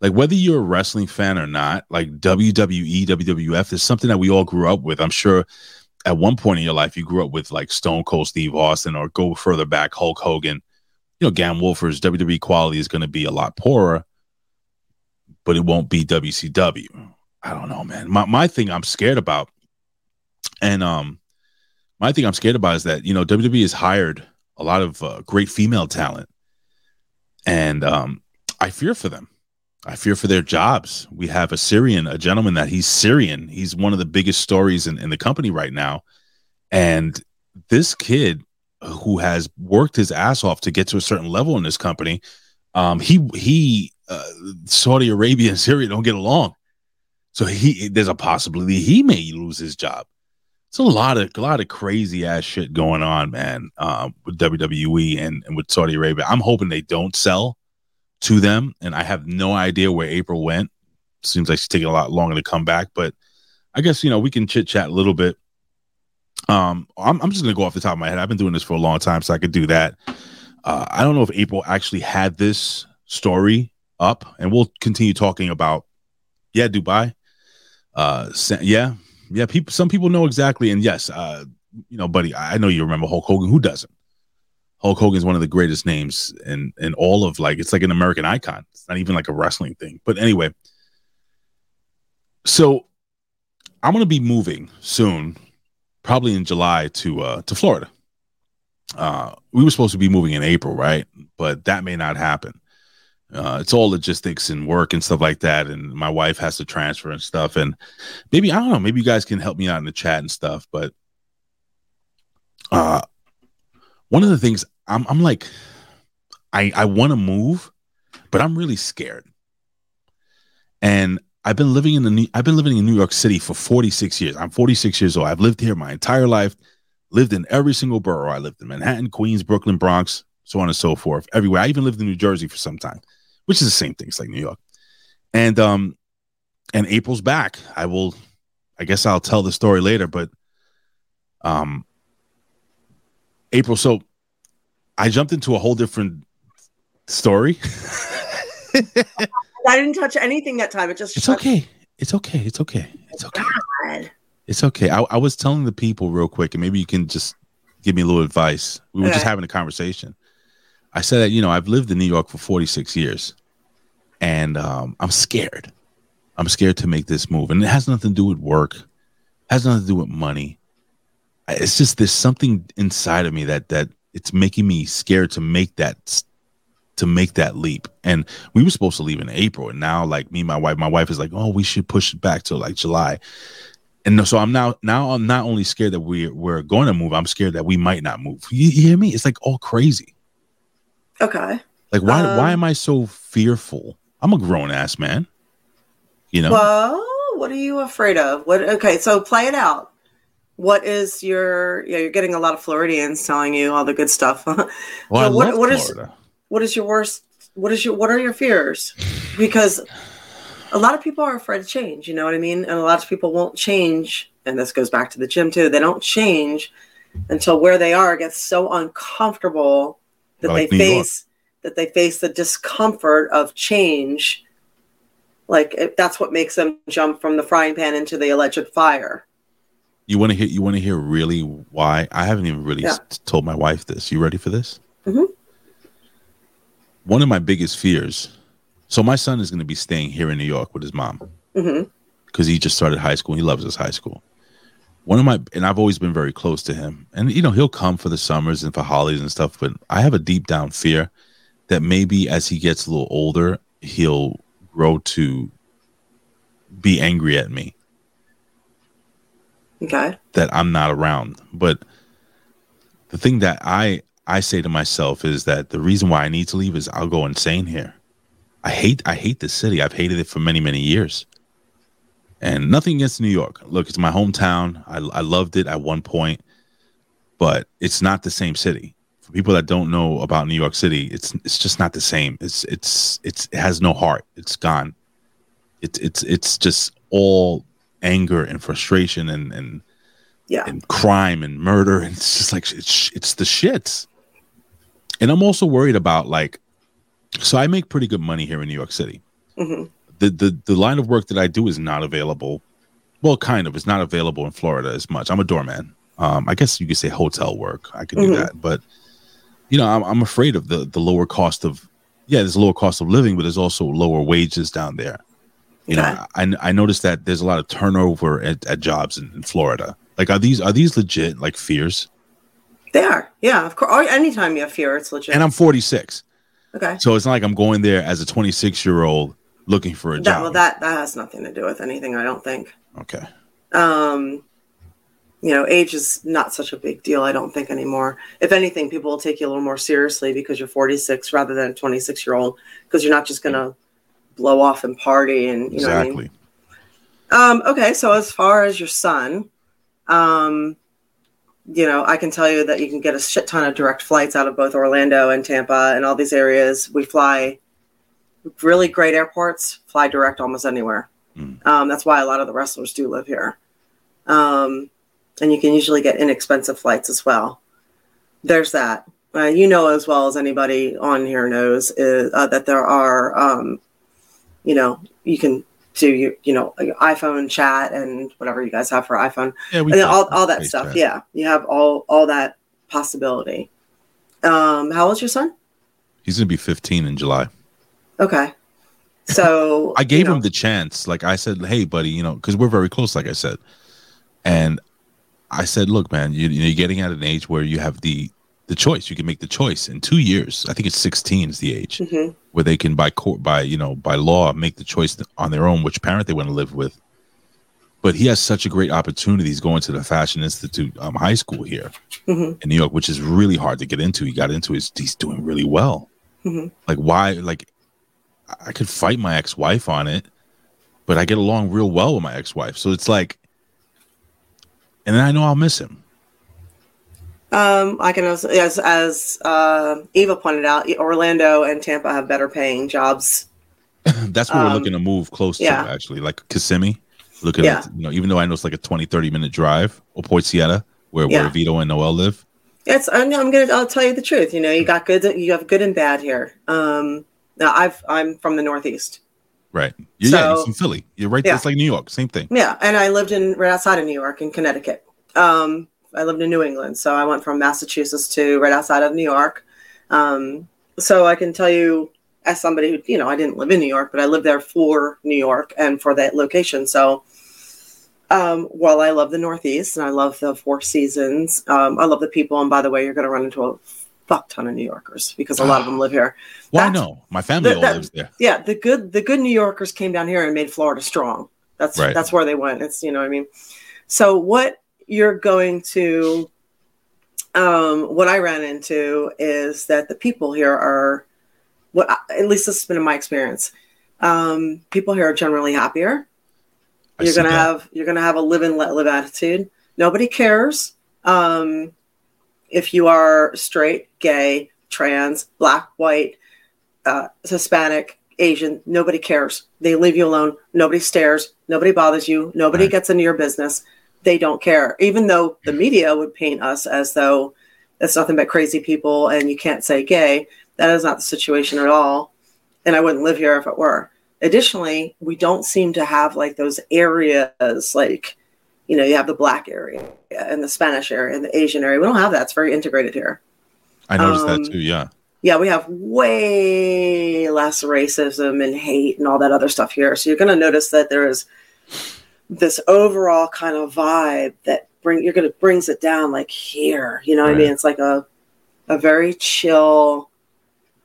like, whether you're a wrestling fan or not, like WWE, WWF is something that we all grew up with. I'm sure at one point in your life you grew up with like Stone Cold Steve Austin or go further back Hulk Hogan you know, Gam Wolfer's WWE quality is going to be a lot poorer, but it won't be WCW. I don't know, man. My my thing I'm scared about, and um, my thing I'm scared about is that you know WWE has hired a lot of uh, great female talent, and um, I fear for them. I fear for their jobs. We have a Syrian, a gentleman that he's Syrian. He's one of the biggest stories in, in the company right now. And this kid who has worked his ass off to get to a certain level in this company, um, he he uh, Saudi Arabia and Syria don't get along. So he there's a possibility he may lose his job. It's a lot of a lot of crazy ass shit going on, man, um, with WWE and, and with Saudi Arabia. I'm hoping they don't sell to them, and I have no idea where April went. Seems like she's taking a lot longer to come back, but I guess you know we can chit chat a little bit. Um, I'm, I'm just gonna go off the top of my head. I've been doing this for a long time, so I could do that. Uh, I don't know if April actually had this story up, and we'll continue talking about yeah, Dubai. Uh, yeah, yeah. People, some people know exactly, and yes, uh, you know, buddy, I know you remember Hulk Hogan. Who doesn't? Hulk Hogan is one of the greatest names in in all of like it's like an American icon. It's not even like a wrestling thing. But anyway, so I'm gonna be moving soon, probably in July to uh to Florida. Uh we were supposed to be moving in April, right? But that may not happen. Uh, it's all logistics and work and stuff like that. And my wife has to transfer and stuff. And maybe I don't know, maybe you guys can help me out in the chat and stuff. But uh one of the things I'm I'm like I I want to move, but I'm really scared. And I've been living in the New, I've been living in New York City for 46 years. I'm 46 years old. I've lived here my entire life. Lived in every single borough. I lived in Manhattan, Queens, Brooklyn, Bronx, so on and so forth. Everywhere. I even lived in New Jersey for some time, which is the same thing. It's like New York. And um and April's back. I will I guess I'll tell the story later, but um April. So I jumped into a whole different story. I didn't touch anything that time. It just it's okay. It's okay. It's okay. It's okay. God. It's okay. I, I, was telling the people real quick, and maybe you can just give me a little advice. We were okay. just having a conversation. I said that you know I've lived in New York for 46 years, and um, I'm scared. I'm scared to make this move, and it has nothing to do with work. It has nothing to do with money it's just there's something inside of me that that it's making me scared to make that to make that leap. And we were supposed to leave in April, and now like me, my wife, my wife is like, oh, we should push it back to like July. And so I'm now now I'm not only scared that we we're going to move, I'm scared that we might not move. You, you hear me? It's like all crazy. Okay. Like why um, why am I so fearful? I'm a grown ass man. You know. Well, what are you afraid of? What? Okay, so play it out what is your yeah you're getting a lot of floridians telling you all the good stuff well, so what, what is what is your worst what is your what are your fears because a lot of people are afraid of change you know what i mean and a lot of people won't change and this goes back to the gym too they don't change until where they are gets so uncomfortable that like they New face York. that they face the discomfort of change like that's what makes them jump from the frying pan into the alleged fire you want to hear? You want to hear really why? I haven't even really yeah. told my wife this. You ready for this? Mm-hmm. One of my biggest fears. So my son is going to be staying here in New York with his mom because mm-hmm. he just started high school. he loves his high school. One of my and I've always been very close to him, and you know he'll come for the summers and for holidays and stuff. But I have a deep down fear that maybe as he gets a little older, he'll grow to be angry at me Okay. That I'm not around. But the thing that I I say to myself is that the reason why I need to leave is I'll go insane here. I hate I hate the city. I've hated it for many many years. And nothing against New York. Look, it's my hometown. I I loved it at one point, but it's not the same city. For people that don't know about New York City, it's it's just not the same. It's it's it's it has no heart. It's gone. It's it's it's just all anger and frustration and and yeah and crime and murder and it's just like it's it's the shits and i'm also worried about like so i make pretty good money here in new york city mm-hmm. the, the the line of work that i do is not available well kind of it's not available in florida as much i'm a doorman um i guess you could say hotel work i could mm-hmm. do that but you know I'm, I'm afraid of the the lower cost of yeah there's a lower cost of living but there's also lower wages down there You Okay. know, I I noticed that there's a lot of turnover at, at jobs in, in Florida. Like, are these are these legit like fears? They are. Yeah, of course. Anytime you have fear, it's legit. And I'm 46, okay. so it's not like I'm going there as a 26 year old looking for a That, job. well, that that has nothing to do with anything. I don't think. okay. Um, you know, age is not such a big deal. I don't think anymore. If anything, people will take you a little more seriously because you're 46 rather than a 26 year old because you're not just gonna blow off and party and you know what I mean. Exactly. Um, okay, so as far as your son, um, you know, I can tell you that you can get a shit ton of direct flights out of both Orlando and Tampa and all these areas. We fly really great airports, fly direct almost anywhere. Mm. Um, that's why a lot of the wrestlers do live here. Um, and you can usually get inexpensive flights as well. There's that. Uh, you know as well as anybody on here knows is, uh, that there are, um, you know, you can do your, you know, your iPhone chat and whatever you guys have for iPhone, Yeah, and then all, all that stuff. that. Yeah, you have all all that possibility. Um, how old's your son? He's gonna be 15 in July. Okay, so I gave you know, him the chance. Like I said, hey, buddy, you know, because we're very close, like I said. And I said, look, man, you, you you're getting at an age where you have the the choice. You can make the choice in two years. I think it's 16 is the age Mhm. where they can by court by you know by law make the choice on their own which parent they want to live with. But he has such a great opportunity. He's going to the Fashion Institute um, High School here Mhm. in New York, which is really hard to get into. He got into it. He's doing really well. Mhm. Like why? Like I could fight my ex-wife on it, but I get along real well with my ex-wife. So it's like, and then I know I'll miss him. Um, I can also, as as uh, Eva pointed out, Orlando and Tampa have better paying jobs. That's where we're Um, looking to move close yeah. to actually, like Kissimmee. Looking Yeah. at you know, even though I know it's like a 20, 30 minute drive, or Port Sieta, where Yeah. where Vito and Noel live. It's I'm, I'm gonna I'll tell you the truth. You know, you got good, you have good and bad here. Um, now I've I'm from the Northeast. Right. Yeah, yeah, you're from Philly. You're right. Yeah. It's like New York. Same thing. Yeah, and I lived in right outside of New York in Connecticut. Um, I lived in New England, so I went from Massachusetts to right outside of New York. Um, so I can tell you, as somebody who you know, I didn't live in New York, but I lived there for New York and for that location. So, um, while I love the Northeast and I love the Four Seasons, um, I love the people. And by the way, you're going to run into a fuck ton of New Yorkers because a lot of them live here. Why That's- no? My family that- all that- lives there. yeah the good the good new yorkers came down here and made florida strong that's Right. that's where they went it's you know what i mean so what you're going to um what i ran into is that the people here are what at least this has been in my experience. Um people here are generally happier. I you're gonna that. have you're gonna have a live and let live attitude. Nobody cares um if you are straight gay trans black white uh, hispanic asian nobody cares. They leave you alone. Nobody stares. Nobody bothers you. Nobody Right. gets into your business they don't care even though the media would paint us as though it's nothing but crazy people and you can't say gay. That is not the situation at all and i wouldn't live here if it were. Additionally we don't seem to have like those areas like you know you have the black area and the spanish area and the asian area. We don't have that. It's very integrated here. I noticed um, that too. Yeah. yeah we have way less racism and hate and all that other stuff here. So you're going to notice that there is this overall kind of vibe that bring you're to brings it down like here you know what i mean it's like a a very chill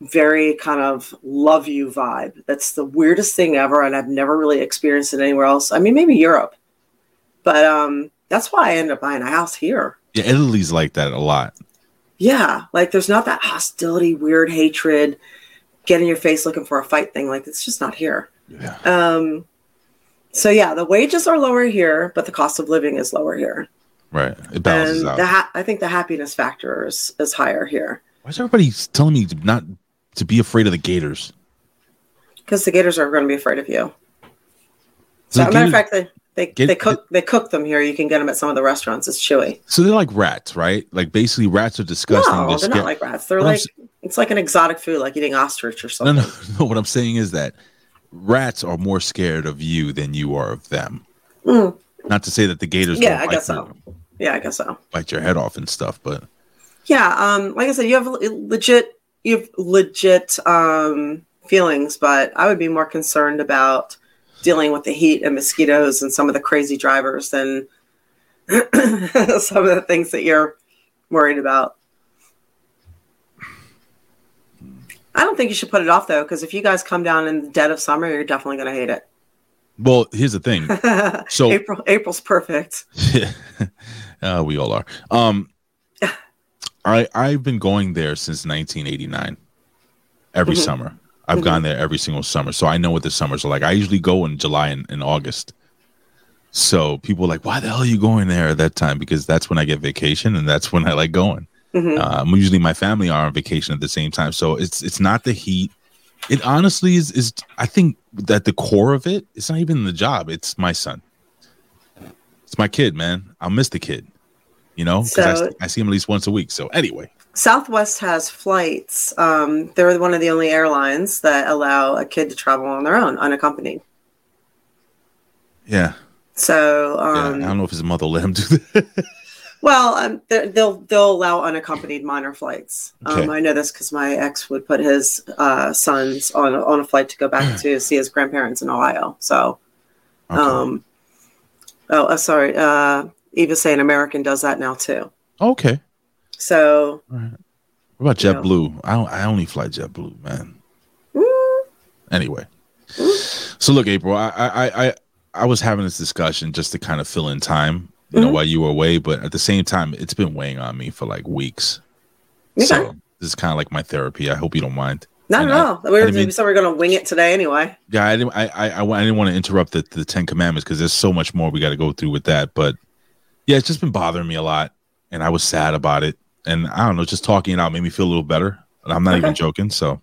very kind of love you vibe that's the weirdest thing ever and i've never really experienced it anywhere else i mean maybe europe but um that's why i ended up buying a house here Yeah. Italy's like that a lot. yeah, like there's not that hostility, weird hatred, get in your face looking for a fight thing. Like it's just not here. Yeah. Um, so yeah, the wages are lower here, but the cost of living is lower here, Right. It balances and out. the ha- I think the happiness factor is is higher here Why is everybody telling me to not to be afraid of the Gators? because the gators are going to be afraid of you. So matter of fact, they they, Get- they cook they cook them here. You can get them at some of the restaurants. It's chewy. So they're like rats, right? Like basically, rats are disgusting. no, they're scared- not like rats. They're What I'm like it's like an exotic food, like eating ostrich or something. No, no, no. What I'm saying is that rats are more scared of you than you are of them. Mm. Not to say that the gators Yeah, I guess so. Yeah, I guess so. bite your head off and stuff, but Yeah, um, like I said, you have legit, you have legit um, feelings, but I would be more concerned about dealing with the heat and mosquitoes and some of the crazy drivers than some of the things that you're worried about. I don't think you should put it off though, because if you guys come down in the dead of summer, you're definitely going to hate it. Well, here's the thing. So April, April's perfect. uh, we all are. Um, I I've been going there since 1989. Every Mhm. summer, I've Mhm. gone there every single summer, so I know what the summers are like. I usually go in July and, and August. So people are like, why the hell are you going there at that time? Because that's when I get vacation, and that's when I like going. Mhm. Um, usually my family are on vacation at the same time, so it's it's not the heat. It honestly is is I think that the core of it, it's not even the job. It's my son. It's my kid, man. I'll miss the kid. You know, because I, So- I see him at least once a week. So anyway, Southwest has flights. Um, they're one of the only airlines that allow a kid to travel on their own, unaccompanied. yeah, So, yeah. um, I don't know if his mother let him do that. well, um, they'll they'll allow unaccompanied minor flights. Um, I know this because my ex would put his uh, sons on a- on a flight to go back to see his grandparents in Ohio. So, Okay. um, oh, uh, sorry, uh, Eva saying American does that now too. okay. So, right. What about JetBlue? I don't, I only fly JetBlue, man. mm, Anyway, so look, April, I, I, I, I was having this discussion just to kind of fill in time, you know, Mhm. while you were away, but at the same time, it's been weighing on me for like weeks. Okay. So this is kind of like my therapy. I hope you don't mind. not And at I- all. We were, I mean- we said we are going to wing it today anyway. Yeah, I didn't, I, I, I, I didn't want to interrupt the, the Ten Commandments because there's so much more we got to go through with that. But yeah, it's just been bothering me a lot, and I was sad about it. And I don't know, just talking it out made me feel a little better. And I'm not even joking. So,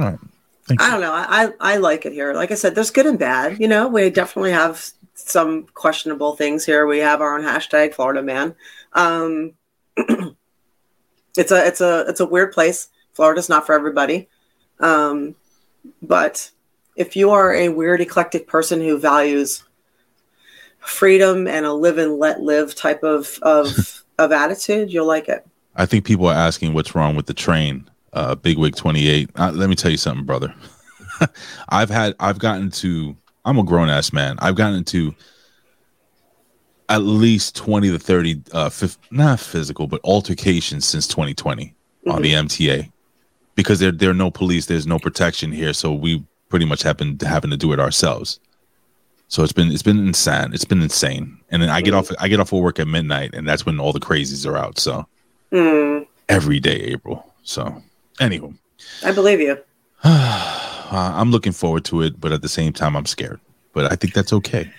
all right, thank I don't know. I I like it here. Like I said, there's good and bad. You know, we definitely have some questionable things here. We have our own hashtag Florida man. Um, it's a it's a it's a weird place. Florida's not for everybody. Um, but if you are a weird eclectic person who values freedom and a live and let live type of of of attitude, you'll like it. I think people are asking what's wrong with the train. Uh, Big Wig 28. Uh, let me tell you something, brother. I've had, I've gotten to, I'm a grown ass man. I've gotten into at least 20 to 30, uh, fif- not physical, but altercations since 2020 on the MTA because there, there are no police, there's no protection here. So we pretty much have been having to do it ourselves. So it's been, it's been insane. It's been insane. And then I get off, I get off of work at midnight and that's when all the crazies are out. So Mm, every day, April. So, anywho, I believe you. uh, I'm looking forward to it, but at the same time, I'm scared. But I think that's okay.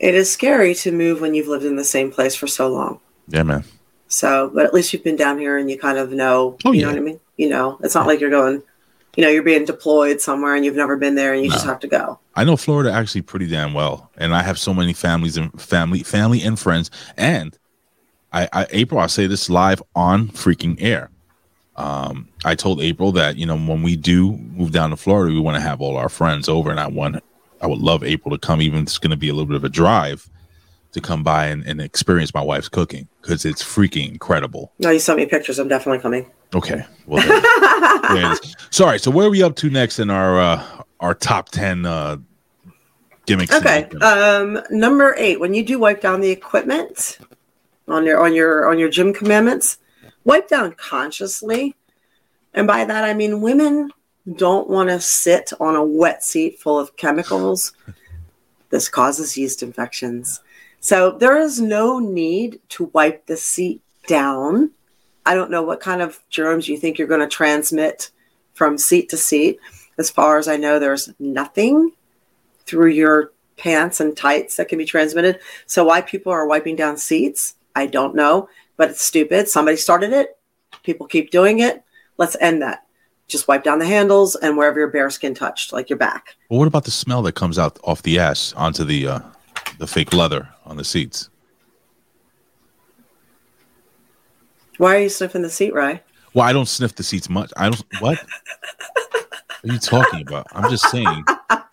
It is scary to move when you've lived in the same place for so long. Yeah, man. So, but at least you've been down here and you kind of know, Oh, you yeah. know what I mean? You know, it's not like you're going, you know, you're being deployed somewhere and you've never been there and you just have to go. I know Florida actually pretty damn well, and I have so many families and family, family and friends. And I, I April, I'll say this live on freaking air. Um, I told April that you know when we do move down to Florida, we want to have all our friends over, and I want, I would love April to come, even if it's going to be a little bit of a drive, to come by and, and experience my wife's cooking because it's freaking incredible. No, you sent me pictures. I'm definitely coming. Okay, well. There. Sorry. So where are we up to next in our uh, our top ten uh, gimmicks? Okay. Um, number eight, when you do wipe down the equipment on your on your on your gym commandments, wipe down consciously. And by that I mean women don't want to sit on a wet seat full of chemicals. this causes yeast infections. So there is no need to wipe the seat down. I don't know what kind of germs you think you're going to transmit from seat to seat. As far as I know, there's nothing through your pants and tights that can be transmitted. So why people are wiping down seats, I don't know, but it's stupid. Somebody started it. People keep doing it. Let's end that. Just wipe down the handles and wherever your bare skin touched, like your back. Well, what about the smell that comes out off the ass onto the uh, the fake leather on the seats? Why are you sniffing the seat, Rye? Well, I don't sniff the seats much. I don't. What? What are you talking about? I'm just saying.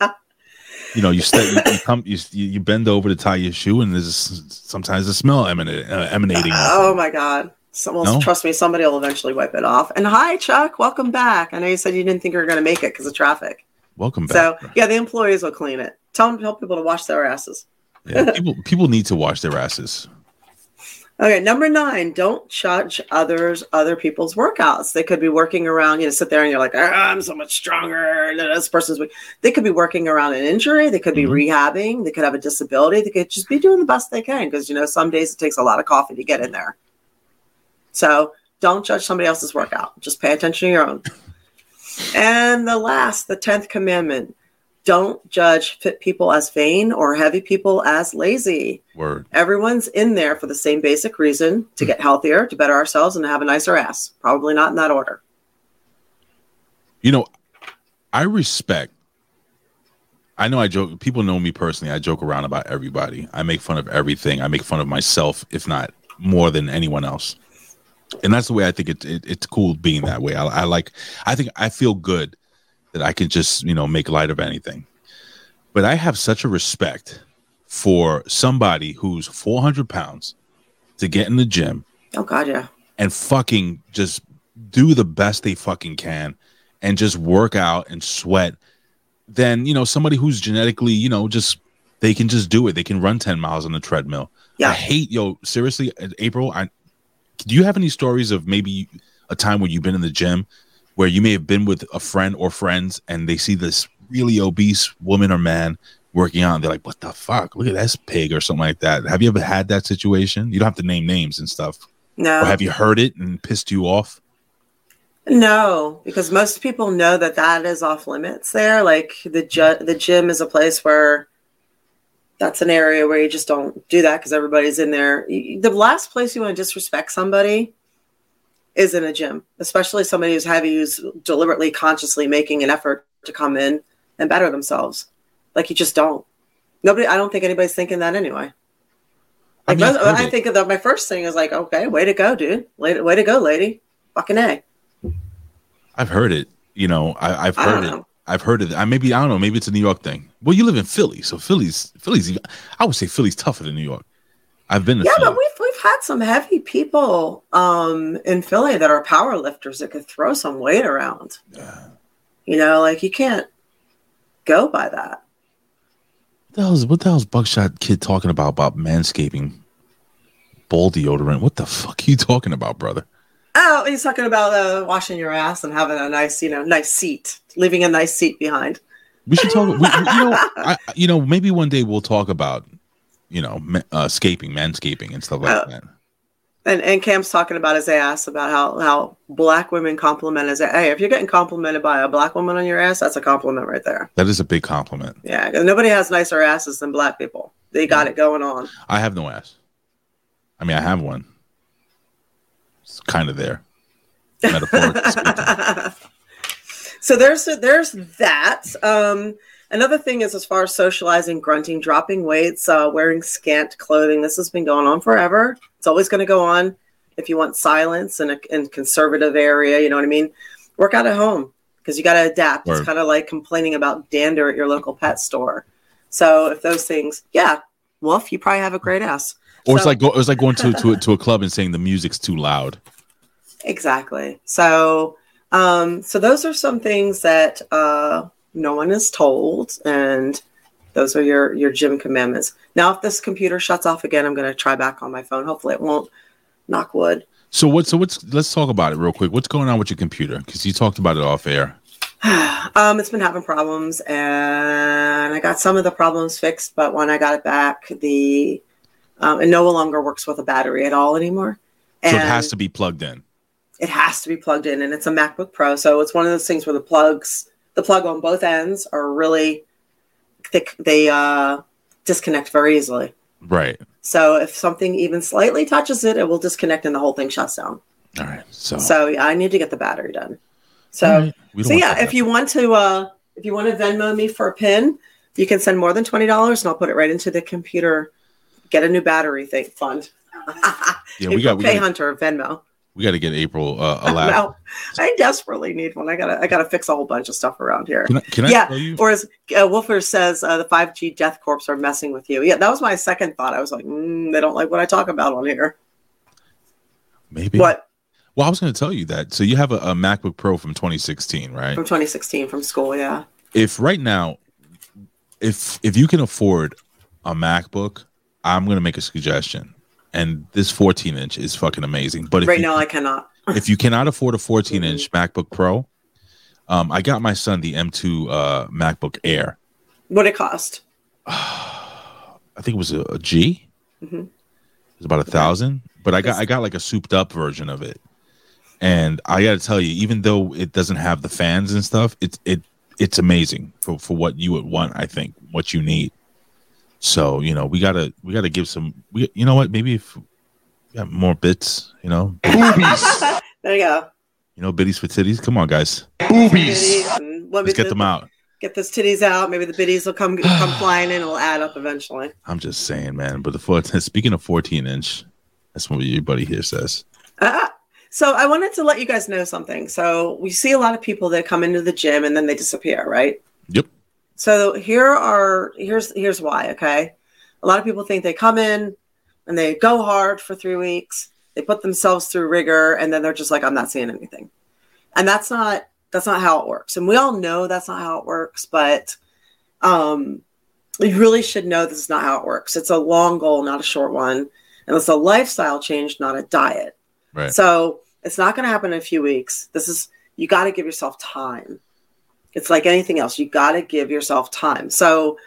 You know, you stay, you, you come, you, you bend over to tie your shoe, and there's sometimes a smell emanate, uh, emanating. Oh it. my God. Someone, No? trust me, somebody will eventually wipe it off. And hi, Chuck. Welcome back. I know you said you didn't think you were going to make it because of traffic. Welcome back. So, yeah, the employees will clean it. Tell, them, to tell people to wash their asses. Yeah, people people need to wash their asses. Okay, number nine, don't judge others, other people's workouts. They could be working around, you know, sit there and you're like, "Ah, I'm so much stronger. This person's weak. They could be working around an injury. They could be Mhm. rehabbing. They could have a disability. They could just be doing the best they can because, you know, some days it takes a lot of coffee to get in there. So don't judge somebody else's workout. Just pay attention to your own. And the last, the 10th commandment, don't judge fit people as vain or heavy people as lazy Word. everyone's in there for the same basic reason to hmm. get healthier, to better ourselves, and to have a nicer ass. Probably not in that order. You know, I respect. I know I joke. People know me personally. I joke around about everybody. I make fun of everything. I make fun of myself, if not more than anyone else. And that's the way I think it, it it's cool being that way. I, I like. I think I feel good that I can just you know make light of anything. But I have such a respect for somebody who's 400 pounds to get in the gym Oh God, yeah. and fucking just do the best they fucking can and just work out and sweat Then, you know somebody who's genetically you know just they can just do it they can run 10 miles on the treadmill Yeah. i hate yo seriously uh, april i do you have any stories of maybe a time when you've been in the gym where you may have been with a friend or friends and they see this really obese woman or man working out they're like what the fuck look at this pig or something like that have you ever had that situation you don't have to name names and stuff No, or have you heard it and pissed you off? no, because most people know that that is off limits. There, like the ju- the gym is a place where that's an area where you just don't do that because everybody's in there. The last place you want to disrespect somebody is in a gym, especially somebody who's heavy, who's deliberately, consciously making an effort to come in and better themselves. Like you just don't. Nobody. I don't think anybody's thinking that anyway. I Like I've most- I think of my first thing is like, okay, way to go, dude. Way, way to go, lady. Fucking a. I've heard it. You know, I, I've I heard don't it. know. I've heard it. I maybe I don't know. Maybe it's a New York thing. Well, you live in Philly, so Philly's Philly's. even- I would say Philly's tougher than New York. I've been to Yeah, Philly. but we've had some heavy people um, in Philly that are power lifters that could throw some weight around. Yeah. You know, like you can't go by that. What the hell's what the hell's Buckshot Kid talking about about manscaping, ball deodorant? What the fuck are you talking about, brother? Oh, he's talking about uh, washing your ass and having a nice, you know, nice seat, leaving a nice seat behind. We should talk. we, you know, I, you know, maybe one day we'll talk about, you know, uh, scaping, manscaping, and stuff like Oh. that. And and Cam's talking about his ass, about how how black women compliment his ass. Hey, if you're getting complimented by a black woman on your ass, that's a compliment right there. That is a big compliment. Yeah, 'cause nobody has nicer asses than black people. They got it going on. I have no ass. I mean, I have one. It's kind of there. Metaphorically so there's there's that. Um, another thing is as far as socializing, grunting, dropping weights, uh, wearing scant clothing. This has been going on forever. It's always going to go on. If you want silence in a in conservative area, you know what I mean. Work out at home because you got to adapt. It's kind of like complaining about dander at your local pet store. So if those things, yeah, Wolf, you probably have a great ass. Or it's like go, it's like going to to a, to a club and saying the music's too loud. Exactly. So, um, so those are some things that uh, no one is told, and those are your your gym commandments. Now, if this computer shuts off again, I'm going to try back on my phone. Hopefully, it won't. Knock wood. So what? So what's? Let's talk about it real quick. What's going on with your computer? Because you talked about it off air. um, it's been having problems, and I got some of the problems fixed. But when I got it back, the um, it no longer works with a battery at all anymore. So And it has to be plugged in. it has to be plugged in and it's a macbook pro so it's one of those things where the plugs the plug on both ends are really thick they uh disconnect very easily Right. so if something even slightly touches it it will disconnect and the whole thing shuts down All right. So. so yeah i need to get the battery done so right. So yeah if you want to uh if you want to venmo me for a pin you can send more than $20 and i'll put it right into the computer get a new battery thing fund Yeah, we got we pay got hunter venmo we got to get April uh, a lap. no, I desperately need one. I gotta, I gotta fix a whole bunch of stuff around here. Can I, can I Yeah, tell you? Or as uh, Wolfer says, uh, the 5G death corps are messing with you. Yeah, that was my second thought. I was like, mm, they don't like what I talk about on here. Maybe. What Well, I was going to tell you that. So you have a, a MacBook Pro from 2016, right? from 2016 from school? Yeah. If right now if if you can afford a MacBook, I'm gonna make a suggestion. And this 14 inch is fucking amazing. But if right you, now, I cannot. if you cannot afford a 14 Mhm. inch MacBook Pro, um, I got my son the M2 uh, MacBook Air. What it cost? I think it was a, a G. Mhm. It was about a thousand, but I got I got like a souped up version of it. And I got to tell you, even though it doesn't have the fans and stuff, it's it it's amazing for for what you would want. I think what you need. So you know, we gotta we gotta give some. We you know what? Maybe if we got more bits, you know, boobies. there you go. you know, biddies for titties. Come on, guys, Boobies. let me let's get them out. Get those titties out. Maybe the biddies will come come flying in. and It'll add up eventually. I'm just saying, man. But the 14, speaking of 14 inch, that's what your buddy here says. Ah, so I wanted to let you guys know something. So we see a lot of people that come into the gym and then they disappear, right? Yep. So here are here's here's why. Okay, a lot of people think they come in and they go hard for three weeks. They put themselves through rigor, and then they're just like, "I'm not seeing anything," and that's not that's not how it works. And we all know that's not how it works, but um, you really should know this is not how it works. It's a long goal, not a short one, and it's a lifestyle change, not a diet. Right. So it's not going to happen in a few weeks. This is you got to give yourself time. It's like anything else. You got to give yourself time. So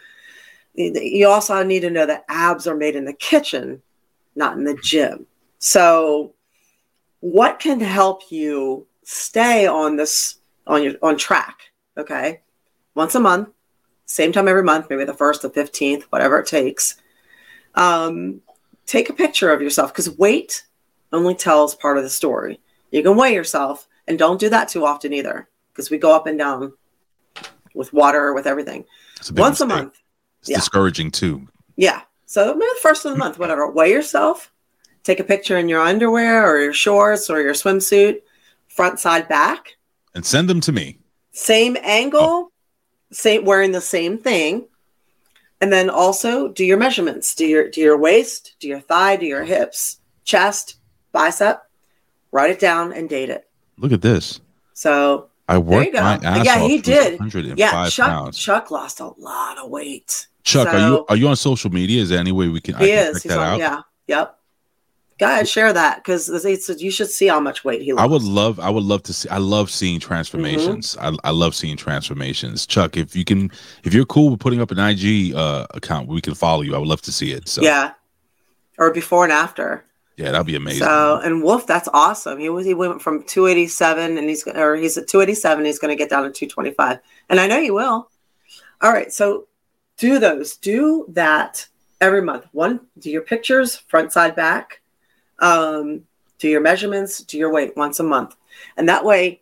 you also need to know that abs are made in the kitchen, not in the gym. So what can help you stay on this on your on track? Okay. Once a month, same time every month, maybe the first, the 15th, whatever it takes. Um, take a picture of yourself because weight only tells part of the story. You can weigh yourself and don't do that too often either because we go up and down with water, with everything. A Once a month. It's Yeah. discouraging too. Yeah. So maybe the first of the month, whatever. Weigh yourself. Take a picture in your underwear or your shorts or your swimsuit, front, side, back. And send them to me. Same angle, oh. same wearing the same thing. And then also do your measurements. Do your do your waist, do your thigh, do your hips, chest, bicep. Write it down and date it. Look at this. So I worked my ass Yeah, off he did. yeah, Chuck pounds. Chuck lost a lot of weight. Chuck, are you are you on social media? Is there any way we can, I He can is. He's that on, out? yeah. Yep. Go ahead, share that because you should see how much weight he lost. I would love I would love to see I love seeing transformations. Mm-hmm. I, I love seeing transformations. Chuck, if you can if you're cool with putting up an IG uh account, we can follow you. I would love to see it. So Yeah. Or before and after. Yeah, that'd be amazing. So and Wolf, that's awesome. He was he went from 287 and he's or he's at 287. He's going to get down to 225, and I know you will. All right, so do those. Do that every month. One, do your pictures front, side, back. Um, do your measurements. Do your weight once a month, and that way.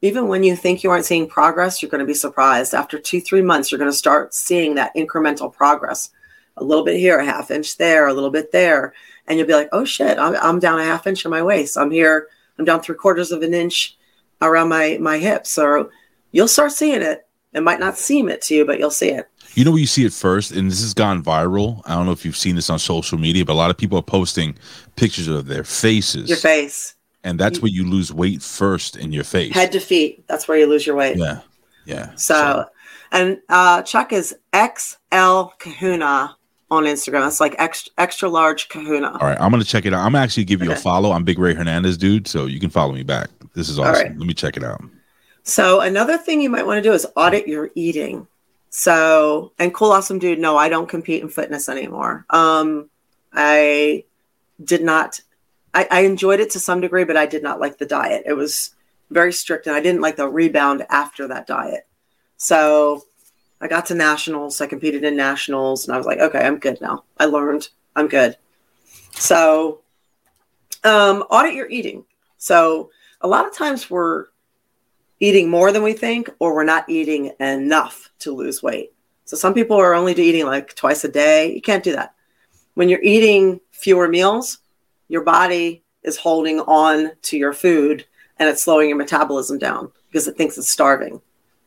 Even when you think you aren't seeing progress, you're going to be surprised. After two, three months, you're going to start seeing that incremental progress. A little bit here, a half inch there, a little bit there and you'll be like, "Oh shit, I'm, I'm down a half inch in my waist. I'm here. I'm down three quarters of an inch around my my hips." Or you'll start seeing it. It might not seem it to you, but you'll see it. You know where you see it first, and this has gone viral. I don't know if you've seen this on social media, but a lot of people are posting pictures of their faces, Your face, and that's where you lose weight first in your face. head to feet. That's where you lose your weight. yeah, yeah. So, and uh, Chuck is XL Kahuna on Instagram. That's like extra extra large Kahuna. all right, I'm gonna check it out. I'm gonna actually give you a follow. I'm Big Ray Hernandez, dude. So you can follow me back. This is awesome. right. Let me check it out. So another thing you might want to do is audit your eating. So and cool awesome dude, no, I don't compete in fitness anymore. Um I did not I, I enjoyed it to some degree, but I did not like the diet. It was very strict and I didn't like the rebound after that diet. So I got to nationals, I competed in nationals, and I was like, okay, I'm good now. I learned, I'm good. So um audit your eating. So a lot of times we're eating more than we think, or we're not eating enough to lose weight. So some people are only eating like twice a day. You can't do that. When you're eating fewer meals, your body is holding on to your food and it's slowing your metabolism down because it thinks it's starving.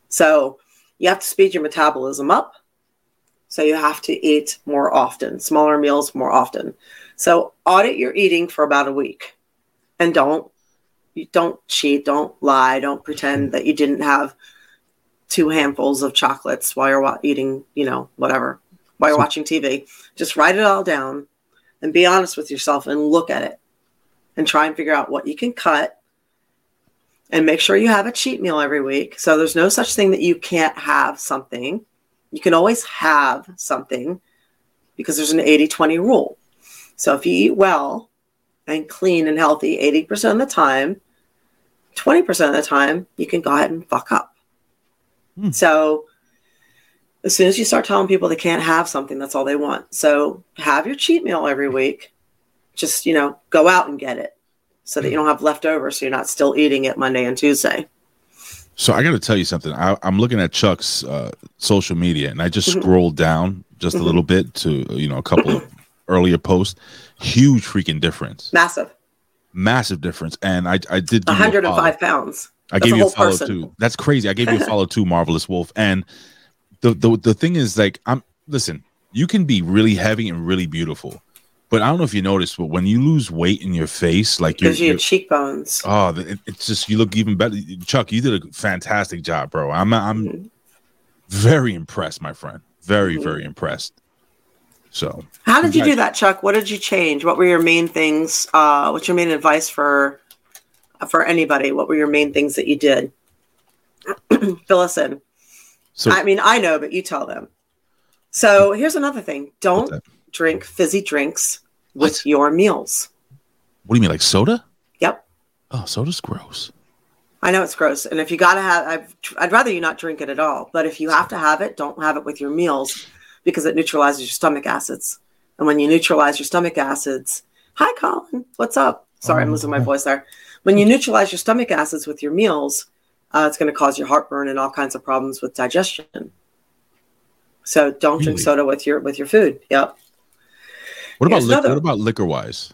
So you have to speed your metabolism up. So you have to eat more often, smaller meals more often. So audit your eating for about a week and don't you don't cheat, don't lie, don't pretend mm-hmm. that you didn't have two handfuls of chocolates while you're wa- eating, you know, whatever, while you're watching TV. Just write it all down and be honest with yourself and look at it and try and figure out what you can cut and make sure you have a cheat meal every week. So there's no such thing that you can't have something. You can always have something because there's an 80 20 rule. So if you eat well and clean and healthy 80% of the time, 20% of the time, you can go ahead and fuck up. Hmm. So as soon as you start telling people they can't have something, that's all they want. So have your cheat meal every week. Just, you know, go out and get it so that you don't have leftovers so you're not still eating it Monday and Tuesday. So I got to tell you something. I, I'm looking at Chuck's uh, social media, and I just Mhm. scrolled down just a Mhm. little bit to you know a couple of earlier posts. Huge freaking difference, Massive. massive difference. And I I did give you a 105 pounds. I That's gave a you a follow person. too. That's crazy. I gave you a follow too, Marvelous Wolf. And the, the the thing is, like, I'm listen. You can be really heavy and really beautiful, but I don't know if you noticed, but when you lose weight in your face, like you're, Gives cheekbones. oh, it, it's just you look even better. Chuck, you did a fantastic job, bro. I'm I'm Mhm. very impressed, my friend. Very Mhm. very impressed. So How did you do that, Chuck? What did you change? What were your main things? Uh, what's your main advice for for anybody? What were your main things that you did? Fill us in. so I mean, I know, but you tell them. So here's another thing: don't? Drink fizzy drinks with What? your meals. what do you mean, like soda? Yep, Oh, soda's gross. I know it's gross, and if you gotta have, I've, I'd rather you not drink it at all. But if you have to have it, don't have it with your meals because it neutralizes your stomach acids. And when you neutralize your stomach acids, hi Colin, what's up? Sorry, I'm losing my voice there. When you neutralize your stomach acids with your meals, uh, it's going to cause your heartburn and all kinds of problems with digestion. So don't drink soda with your with your food. Yep, What about Here's another- What about liquor wise?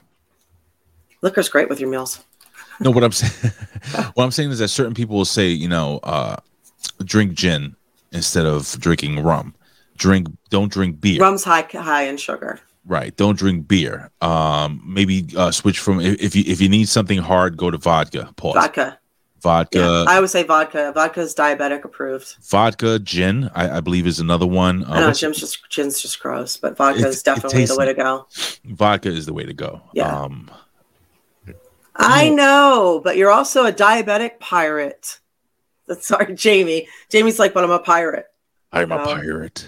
liquor's great with your meals. No, what I'm saying, what I'm saying is that certain people will say, you know, uh, drink gin instead of drinking rum. Drink, don't drink beer. Rum's high high in sugar. Right. Don't drink beer. Um, maybe uh, switch from if, if you if you need something hard, go to vodka. Pause. Vodka. Vodka. Yeah, I would say vodka. Vodka is diabetic approved. vodka, gin. I, I believe is another one. Uh, I know gin's just gin's just gross, but vodka is it definitely tastes- the way to go. vodka is the way to go. Yeah. Um, I know, but you're also a diabetic pirate. That's sorry, Jamie. Jamie's like, but I'm a pirate. I'm a Oh. pirate.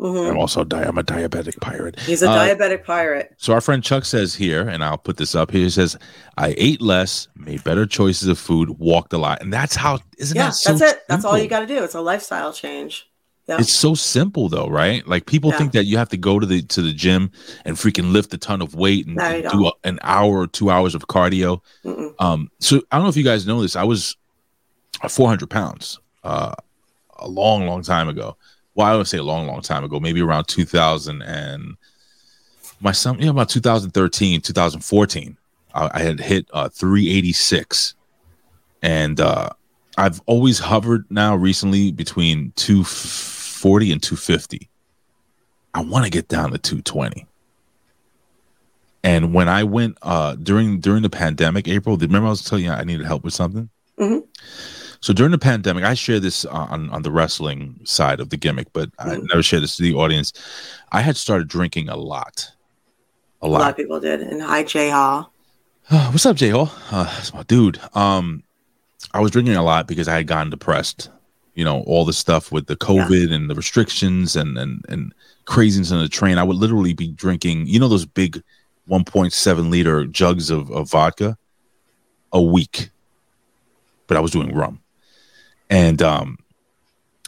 Mhm. I'm also di- I'm a diabetic pirate. He's a Uh, diabetic pirate. So our friend Chuck says here, and I'll put this up here. He says, "I ate less, made better choices of food, walked a lot, and that's how. Isn't Yeah, that so that's it. That's all you got to do. It's a lifestyle change. Yeah. It's so simple though, right? Like people Yeah. think that you have to go to the to the gym and freaking lift a ton of weight and, No, and do a, an hour or two hours of cardio. Mm-mm. Um, so I don't know if you guys know this. I was 400 pounds uh, a long, long time ago. Well, I would say a long, long time ago, maybe around 2000 and my son, yeah, about 2013, 2014. I, I had hit uh, 386, and uh, I've always hovered now recently between 240 and 250. I want to get down to 220. And when I went uh, during during the pandemic, April, remember I was telling you I needed help with something. Mhm. So during the pandemic, I share this on on the wrestling side of the gimmick, but I Mhm. never share this to the audience. I had started drinking a lot, a lot. A lot. of people did. And hi, Jay Hall. Uh, what's up, J Hall? Uh, that's my dude. Um, I was drinking a lot because I had gotten depressed. You know, all the stuff with the COVID and the restrictions and and and craziness on the train. I would literally be drinking. You know those big, one point seven liter jugs of, of vodka a week, but I was doing rum. And um,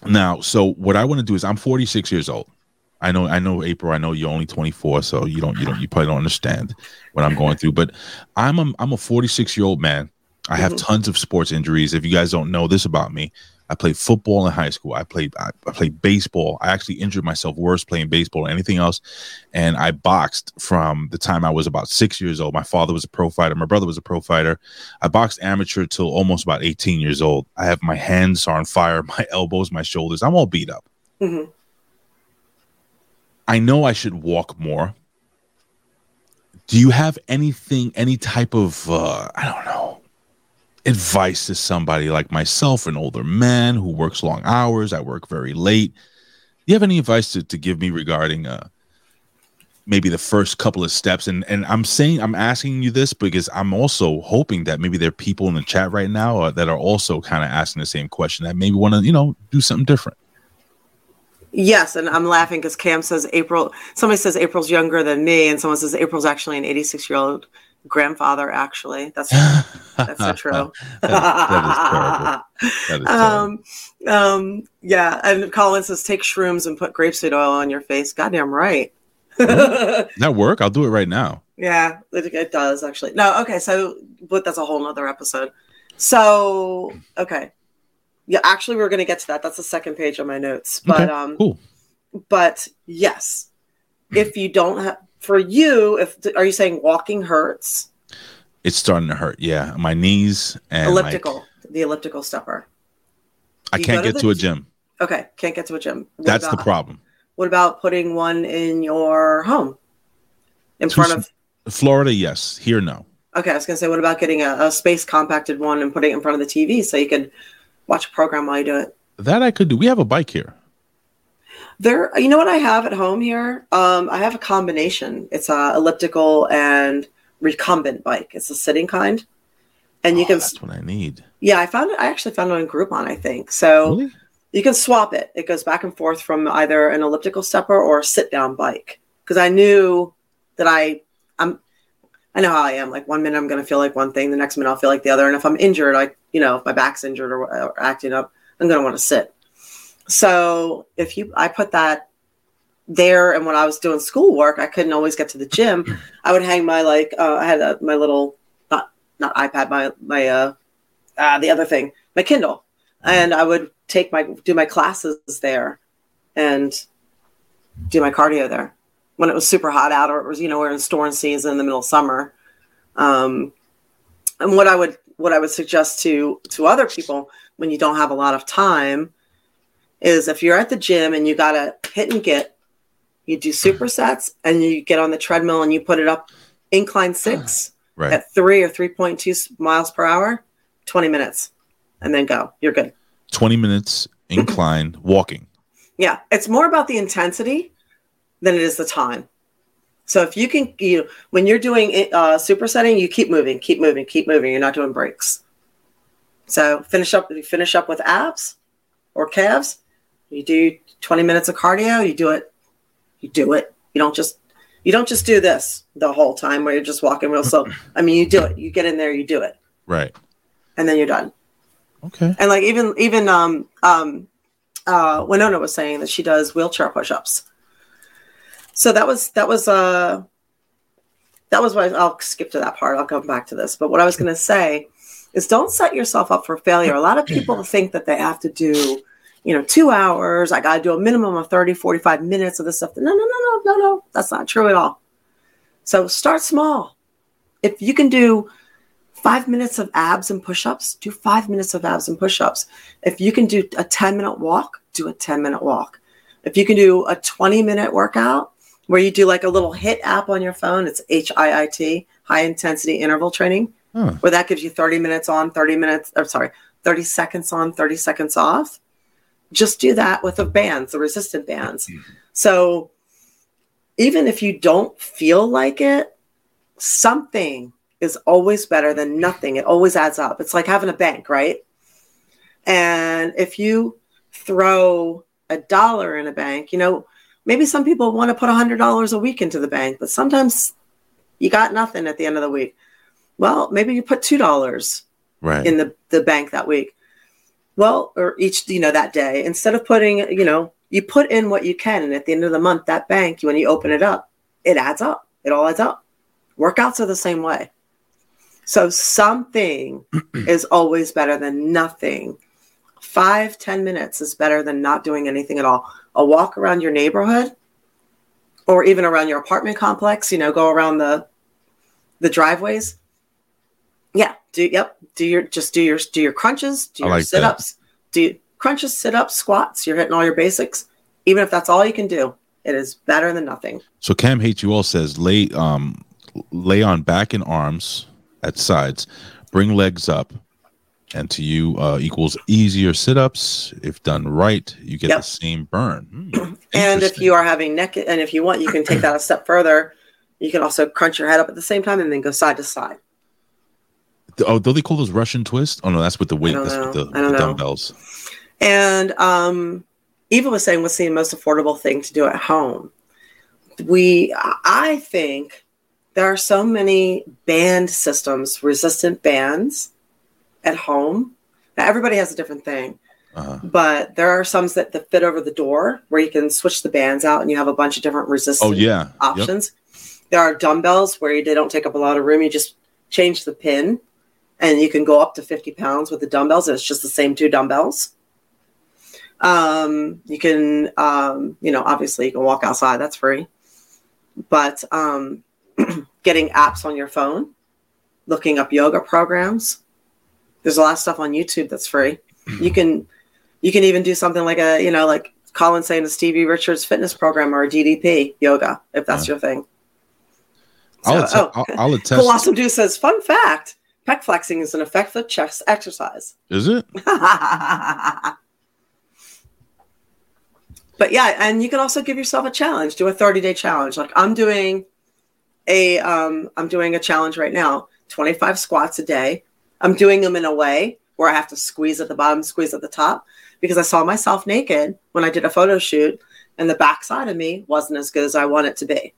now, so what I want to do is I'm 46 years old. I know, I know, April. I know you're only 24, so you don't, you don't, you probably don't understand what I'm going through. But I'm a, I'm a 46 year old man. I have Mhm. tons of sports injuries. If you guys don't know this about me, I played football in high school. I played, I, I played baseball. I actually injured myself worse playing baseball than anything else. And I boxed from the time I was about six years old. My father was a pro fighter. My brother was a pro fighter. I boxed amateur till almost about 18 years old. I have my hands are on fire, my elbows, my shoulders. I'm all beat up. hmm I know I should walk more. Do you have anything, any type of, uh, I don't know, advice to somebody like myself, an older man who works long hours, I work very late. Do you have any advice to, to give me regarding uh, maybe the first couple of steps and and i'm saying i'm asking you this because i'm also hoping that maybe there are people in the chat right now uh, that are also kind of asking the same question that maybe want to you know do something different Yes, and I'm laughing because Cam says April. Somebody says April's younger than me, and someone says April's actually an 86 year old grandfather. Actually, that's that's so true. that, that is terrible. That is um, um, yeah, and Colin says take shrooms and put grapeseed oil on your face. Goddamn right. that work i'll do it right now Yeah, it, it does actually. No, okay, so but that's a whole nother episode. So okay, yeah, actually, we're going to get to that. That's the second page of my notes. But Okay, um, cool but yes, if you don't have for you, if are you saying walking hurts? it's starting to hurt yeah my knees and like, elliptical, the elliptical stepper. i can't to get the to a gym Okay, can't get to a gym. What that's the problem What about putting one in your home, in front of? florida yes here no Okay, I was gonna say, what about getting a, a space compacted one and putting it in front of the TV so you could watch a program while you do it? that i could do we have a bike here There, you know what I have at home here? Um, I have a combination. It's a elliptical and recumbent bike. It's a sitting kind, and you Oh, can. that's what i need Yeah, I found it. I actually found it on Groupon. I think so. really You can swap it. It goes back and forth from either an elliptical stepper or a sit down bike. Because I knew that I, I'm, I know how I am. Like one minute I'm going to feel like one thing, the next minute I'll feel like the other. And if I'm injured, I, you know, if my back's injured or, or acting up, I'm going to want to sit. So if you, I put that there, and when I was doing schoolwork, I couldn't always get to the gym. I would hang my like, uh, I had a, my little, not not iPad, my my uh, uh, the other thing, my Kindle, and I would take my do my classes there, and do my cardio there when it was super hot out, or it was you know we're in storm season in the middle of summer. Um, and what I would what I would suggest to to other people when you don't have a lot of time is if you're at the gym and you got to hit and get, you do supersets and you get on the treadmill and you put it up incline six right at three or 3.2 miles per hour, 20 minutes, and then go. You're good. 20 minutes incline walking Yeah, it's more about the intensity than it is the time. So if you can, you when you're doing it, uh, supersetting, you keep moving, keep moving, keep moving. You're not doing breaks. So finish up. You finish up with abs or calves. You do 20 minutes of cardio. You do it. You do it. You don't just you don't just do this the whole time where you're just walking real slow. I mean, you do it. You get in there. You do it, right and then you're done. okay And like even even um um uh Winona was saying that she does wheelchair push-ups. So that was that was uh that was what I'll skip to that part. I'll come back to this. But what I was going to say is don't set yourself up for failure. A lot of people think that they have to do, you know, 2 hours, I got to do a minimum of 30 45 minutes of this stuff. No, no, no, no, no, no. That's not true at all. So start small. If you can do five minutes of abs and push-ups do five minutes of abs and push-ups if you can do a 10 minute walk do a 10 minute walk if you can do a 20 minute workout where you do like a little HIIT app on your phone it's h-i-i-t high intensity interval training Huh. where that gives you 30 minutes on 30 minutes or sorry 30 seconds on 30 seconds off just do that with the bands the resistant bands mm-hmm. so even if you don't feel like it something is always better than nothing. It always adds up. It's like having a bank, right? And if you throw a dollar in a bank, you know, maybe some people want to put a hundred dollars a week into the bank, but sometimes you got nothing at the end of the week. Well, maybe you put two dollars right in the, the bank that week. Well, or each, you know, that day, instead of putting, you know, you put in what you can. And at the end of the month, that bank, when you open it up, it adds up. It all adds up. Workouts are the same way. So something is always better than nothing. Five, ten minutes is better than not doing anything at all. A walk around your neighborhood or even around your apartment complex, you know, go around the the driveways. Yeah, do yep, do your just do your do your crunches, do your like that. sit-ups, do your crunches, sit-ups, squats, you're hitting all your basics. Even if that's all you can do, it is better than nothing. So Cam hates you all says lay um lay on back and arms at sides, bring legs up, And to you uh, equals easier sit ups. If done right, you get Yep. the same burn. Hmm, And if you are having neck, and if you want, you can take that a step further. You can also crunch your head up at the same time and then go side to side. Oh, do they call those Russian twists? Oh no, that's with the weight. That's with the, don't the dumbbells. And um, Eva was saying, what's the most affordable thing to do at home? We, I think there are so many band systems, resistant bands at home. Now, everybody has a different thing, Uh, but there are some that, that fit over the door where you can switch the bands out and you have a bunch of different resistant oh yeah. Yep. options. There are dumbbells where they don't take up a lot of room. You just change the pin and you can go up to 50 pounds with the dumbbells. It's just the same two dumbbells. Um, you can, um, you know, obviously you can walk outside, that's free. But um, getting apps on your phone, looking up yoga programs. There's a lot of stuff on YouTube that's free. You can, you can even do something like a, you know, like Colin saying the Stevie Richards fitness program or a DDP yoga, if that's your thing. I'll, So- atte- oh. I'll, I'll attest. Colossal Dew says, fun fact, pec flexing is an effective chest exercise. Is it? but yeah, and you can also give yourself a challenge. Do a 30 day challenge. Like I'm doing a um I'm doing a challenge right now, 25 squats a day. I'm doing them in a way where I have to squeeze at the bottom, squeeze at the top, because I saw myself naked when I did a photo shoot, and the backside of me wasn't as good as I want it to be.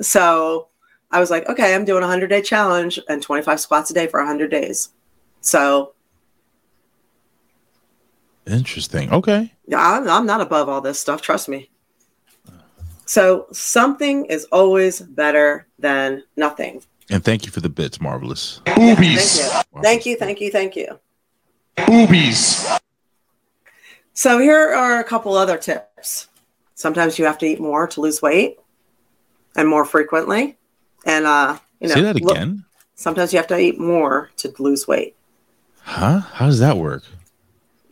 So I was like, okay, I'm doing a 100 day challenge and 25 squats a day for 100 days. So Interesting. Okay. Yeah, I'm, I'm not above all this stuff. Trust me. So something is always better than nothing. And thank you for the bits, marvelous. Boobies. Thank you. Thank you. Thank you. Thank you. Boobies. So here are a couple other tips. Sometimes you have to eat more to lose weight and more frequently. And uh, you know, Say that look- again. sometimes you have to eat more to lose weight. Huh? How does that work?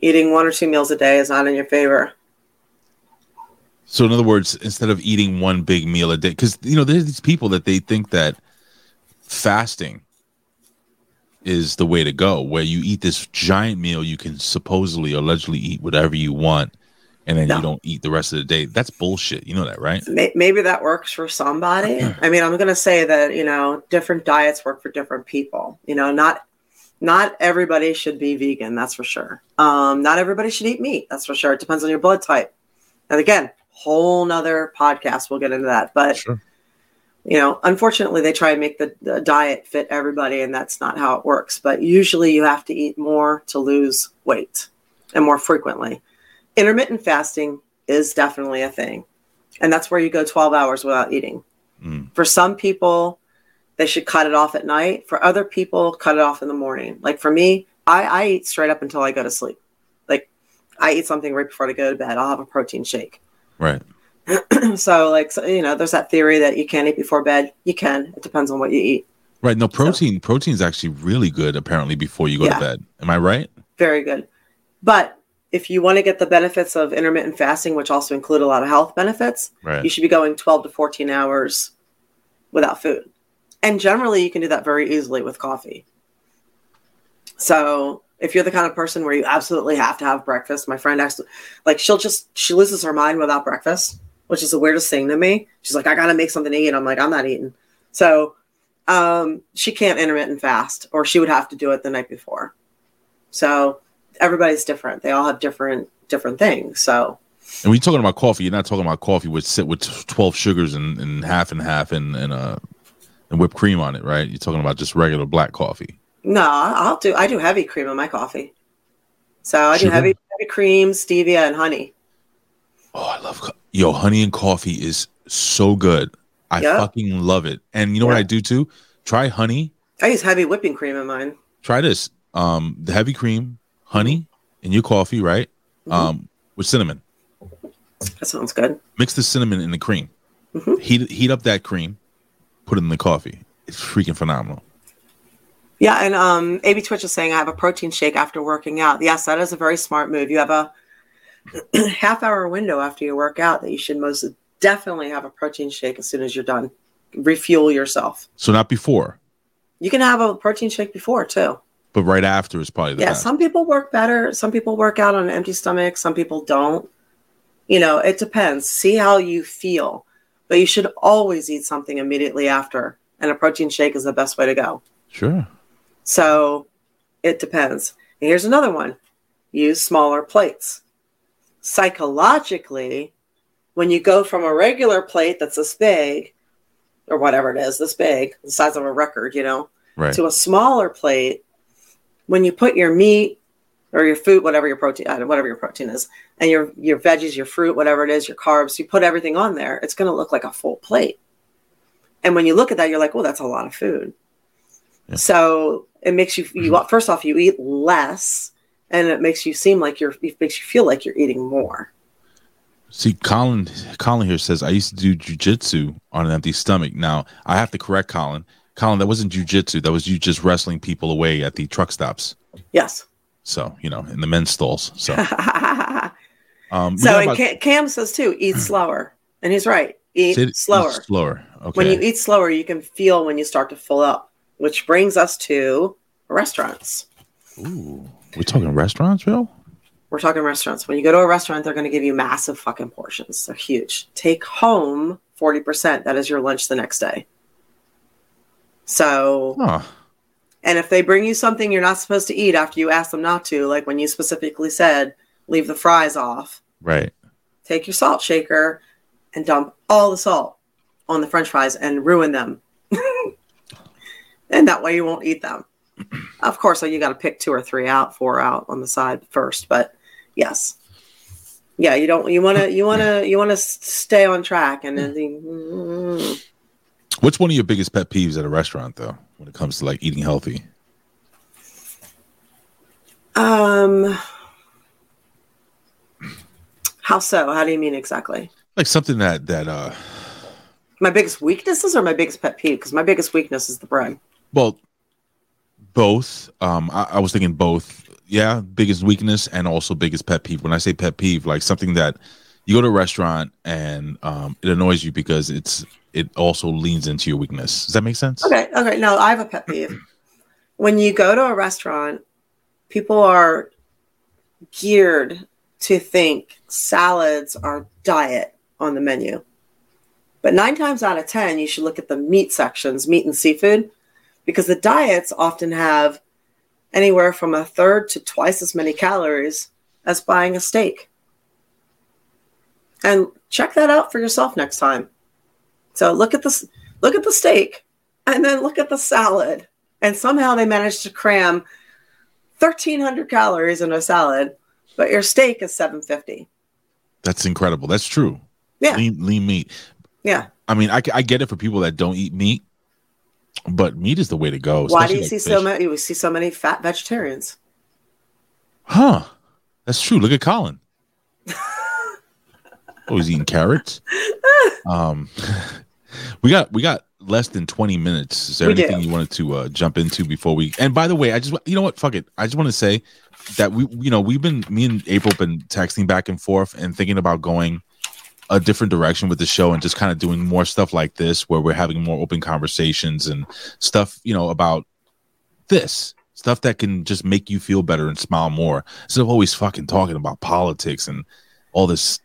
Eating one or two meals a day is not in your favor. So, in other words, instead of eating one big meal a day, because you know, there's these people that they think that fasting is the way to go, where you eat this giant meal, you can supposedly, allegedly eat whatever you want, and then No. you don't eat the rest of the day. That's bullshit. You know that, right? Maybe that works for somebody. I mean, I'm going to say that you know different diets work for different people. You know, not not everybody should be vegan. That's for sure. Um, not everybody should eat meat. That's for sure. It depends on your blood type. And again, whole nother podcast. We'll get into that. But Sure. you know, unfortunately, they try and make the, the diet fit everybody, and that's not how it works. But usually, you have to eat more to lose weight, and more frequently. Intermittent fasting is definitely a thing, and that's where you go 12 hours without eating. Mm. For some people, they should cut it off at night. For other people, cut it off in the morning. Like for me, I, I eat straight up until I go to sleep. Like I eat something right before I go to bed. I'll have a protein shake. Right. so like so, you know there's that theory that you can't eat before bed you can it depends on what you eat Right. No, protein. Protein is actually really good. Apparently, before you go Yeah. to bed. Am I right? very good but if you want to get the benefits of intermittent fasting which also include a lot of health benefits Right. you should be going 12 to 14 hours without food. And generally you can do that very easily with coffee. So if you're the kind of person where you absolutely have to have breakfast my friend actually like she'll just she loses her mind without breakfast which is the weirdest thing to me. She's like i gotta make something to eat. I'm like i'm not eating. So um, she can't intermittent fast or she would have to do it the night before. So everybody's different they all have different different things so And when you're talking about coffee, you're not talking about coffee with sit with twelve sugars and, and half and half and and uh and whipped cream on it, right? You're talking about just regular black coffee. No, I'll do. I do heavy cream in my coffee. So I do Sugar? heavy heavy cream, stevia, and honey. Oh, I love co- yo honey and coffee is so good. I Yeah. fucking love it. And you know what I do too? Try honey. I use heavy whipping cream in mine. Try this. Um, the heavy cream, honey in your coffee, right? Mm-hmm. Um, with cinnamon. That sounds good. Mix the cinnamon in the cream. Mhm. Heat heat up that cream. Put it in the coffee. It's freaking phenomenal. Yeah, and um, AB Twitch is saying I have a protein shake after working out. Yes, that is a very smart move. You have a half hour window after you work out that you should most definitely have a protein shake as soon as you're done. Refuel yourself. So not before. You can have a protein shake before too. But right after is probably the yeah, best. some people work better. Some people work out on an empty stomach. Some people don't. You know, it depends. See how you feel. But you should always eat something immediately after. And a protein shake is the best way to go. Sure. So it depends. And here's another one use smaller plates. Psychologically, when you go from a regular plate that's this big, or whatever it is, this big, the size of a record, you know, Right. to a smaller plate, when you put your meat or your food, whatever your protein, uh, whatever your protein is, and your your veggies, your fruit, whatever it is, your carbs, you put everything on there, it's going to look like a full plate. And when you look at that, you're like, "Oh, that's a lot of food." Yeah. So it makes you you first off you eat less, and it makes you seem like you're it makes you feel like you're eating more. See, Colin, Colin here says I used to do jujitsu on an empty stomach. Now I have to correct Colin. Colin, that wasn't jujitsu. That was you just wrestling people away at the truck stops. Yes. So you know, in the men's stalls. So, um, so about- Cam, Cam says too, eat slower, and he's right. Eat say slower. slower. Okay. When you eat slower, you can feel when you start to fill up, which brings us to restaurants. Ooh, we're talking restaurants, Bill. We're talking restaurants. When you go to a restaurant, they're going to give you massive fucking portions. They're huge. Take home 40%. That is your lunch the next day. So, Huh. and if they bring you something you're not supposed to eat after you ask them not to, like when you specifically said, leave the fries off, Right. take your salt shaker and dump all the salt on the french fries and ruin them. and that way you won't eat them. Of course, you got to pick two or three out, four out on the side first, but yes. Yeah, you don't you want to you want to you want to stay on track and then mm, What's one of your biggest pet peeves at a restaurant, though, when it comes to like eating healthy? um how so? How do you mean exactly? Like something that that uh, My biggest weaknesses or my biggest pet peeve? Because my biggest weakness is the bread. well, both. Um, I, I was thinking both. Yeah, biggest weakness and also biggest pet peeve. When I say pet peeve, like something that you go to a restaurant and um, it annoys you because it's it also leans into your weakness. Does that make sense? Okay, okay. No, I have a pet peeve. When you go to a restaurant, people are geared to think salads are diet on the menu. But nine times out of 10, you should look at the meat sections, meat and seafood, because the diets often have anywhere from a third to twice as many calories as buying a steak. And check that out for yourself next time. So look at this look at the steak and then look at the salad. And somehow they managed to cram 1300 calories in a salad, but your steak is 750. That's incredible. That's true. Yeah. Lean, lean meat. Yeah. I mean, I, I get it for people that don't eat meat, but meat is the way to go. Why do you like see so many you see so many fat vegetarians? Huh. That's true. Look at Colin. Oh, he's eating carrots. Um, we got we got less than twenty minutes. Is there We do. anything you wanted to uh, jump into before we? And by the way, I just you know what? Fuck it. I just want to say that we you know we've been me and April been texting back and forth and thinking about going a different direction with the show and just kind of doing more stuff like this where we're having more open conversations and stuff you know about this stuff that can just make you feel better and smile more instead of always fucking talking about politics and all this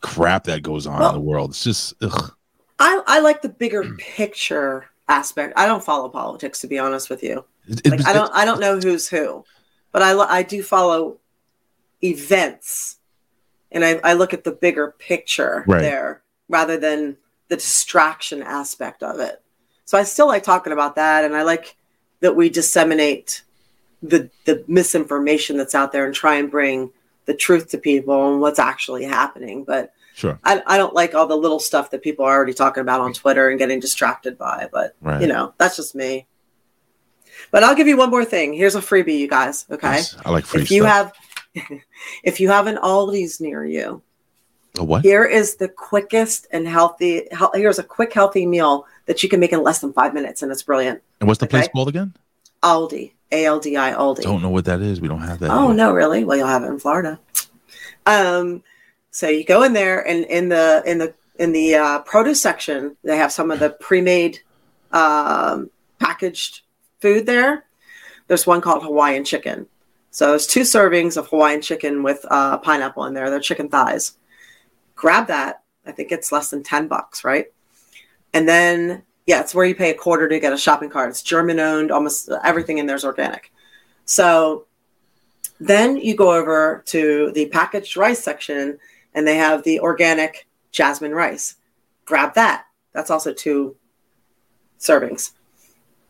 crap that goes on Well- in the world. It's just ugh. I, I like the bigger picture aspect. I don't follow politics to be honest with you. It- it- I don't I don't know who's who, but I I do follow events, and I I look at the bigger picture Right. there rather than the distraction aspect of it. So I still like talking about that, and I like that we disseminate the the misinformation that's out there and try and bring the truth to people and what's actually happening. But Sure. I, I don't like all the little stuff that people are already talking about on Twitter and getting distracted by. But Right. you know, that's just me. But I'll give you one more thing. Here's a freebie, you guys. Okay. Yes, I like free if you stuff. have if you have an Aldi's near you, a what? here is the quickest and healthy here's a quick healthy meal that you can make in less than five minutes and it's brilliant. And what's the place called again? Aldi. A L D I Aldi. Don't know what that is. We don't have that. Oh here. no, really? Well, you'll have it in Florida. Um, so you go in there, and in the in the in the uh, produce section, they have some of the pre-made um, packaged food there. there's one called Hawaiian chicken. So there's two servings of Hawaiian chicken with uh, pineapple in there. They're chicken thighs. Grab that. I think it's less than 10 bucks, right? And then, yeah, it's where you pay a quarter to get a shopping cart. It's German owned, almost everything in there is organic. So then you go over to the packaged rice section and they have the organic jasmine rice. Grab that. That's also two servings.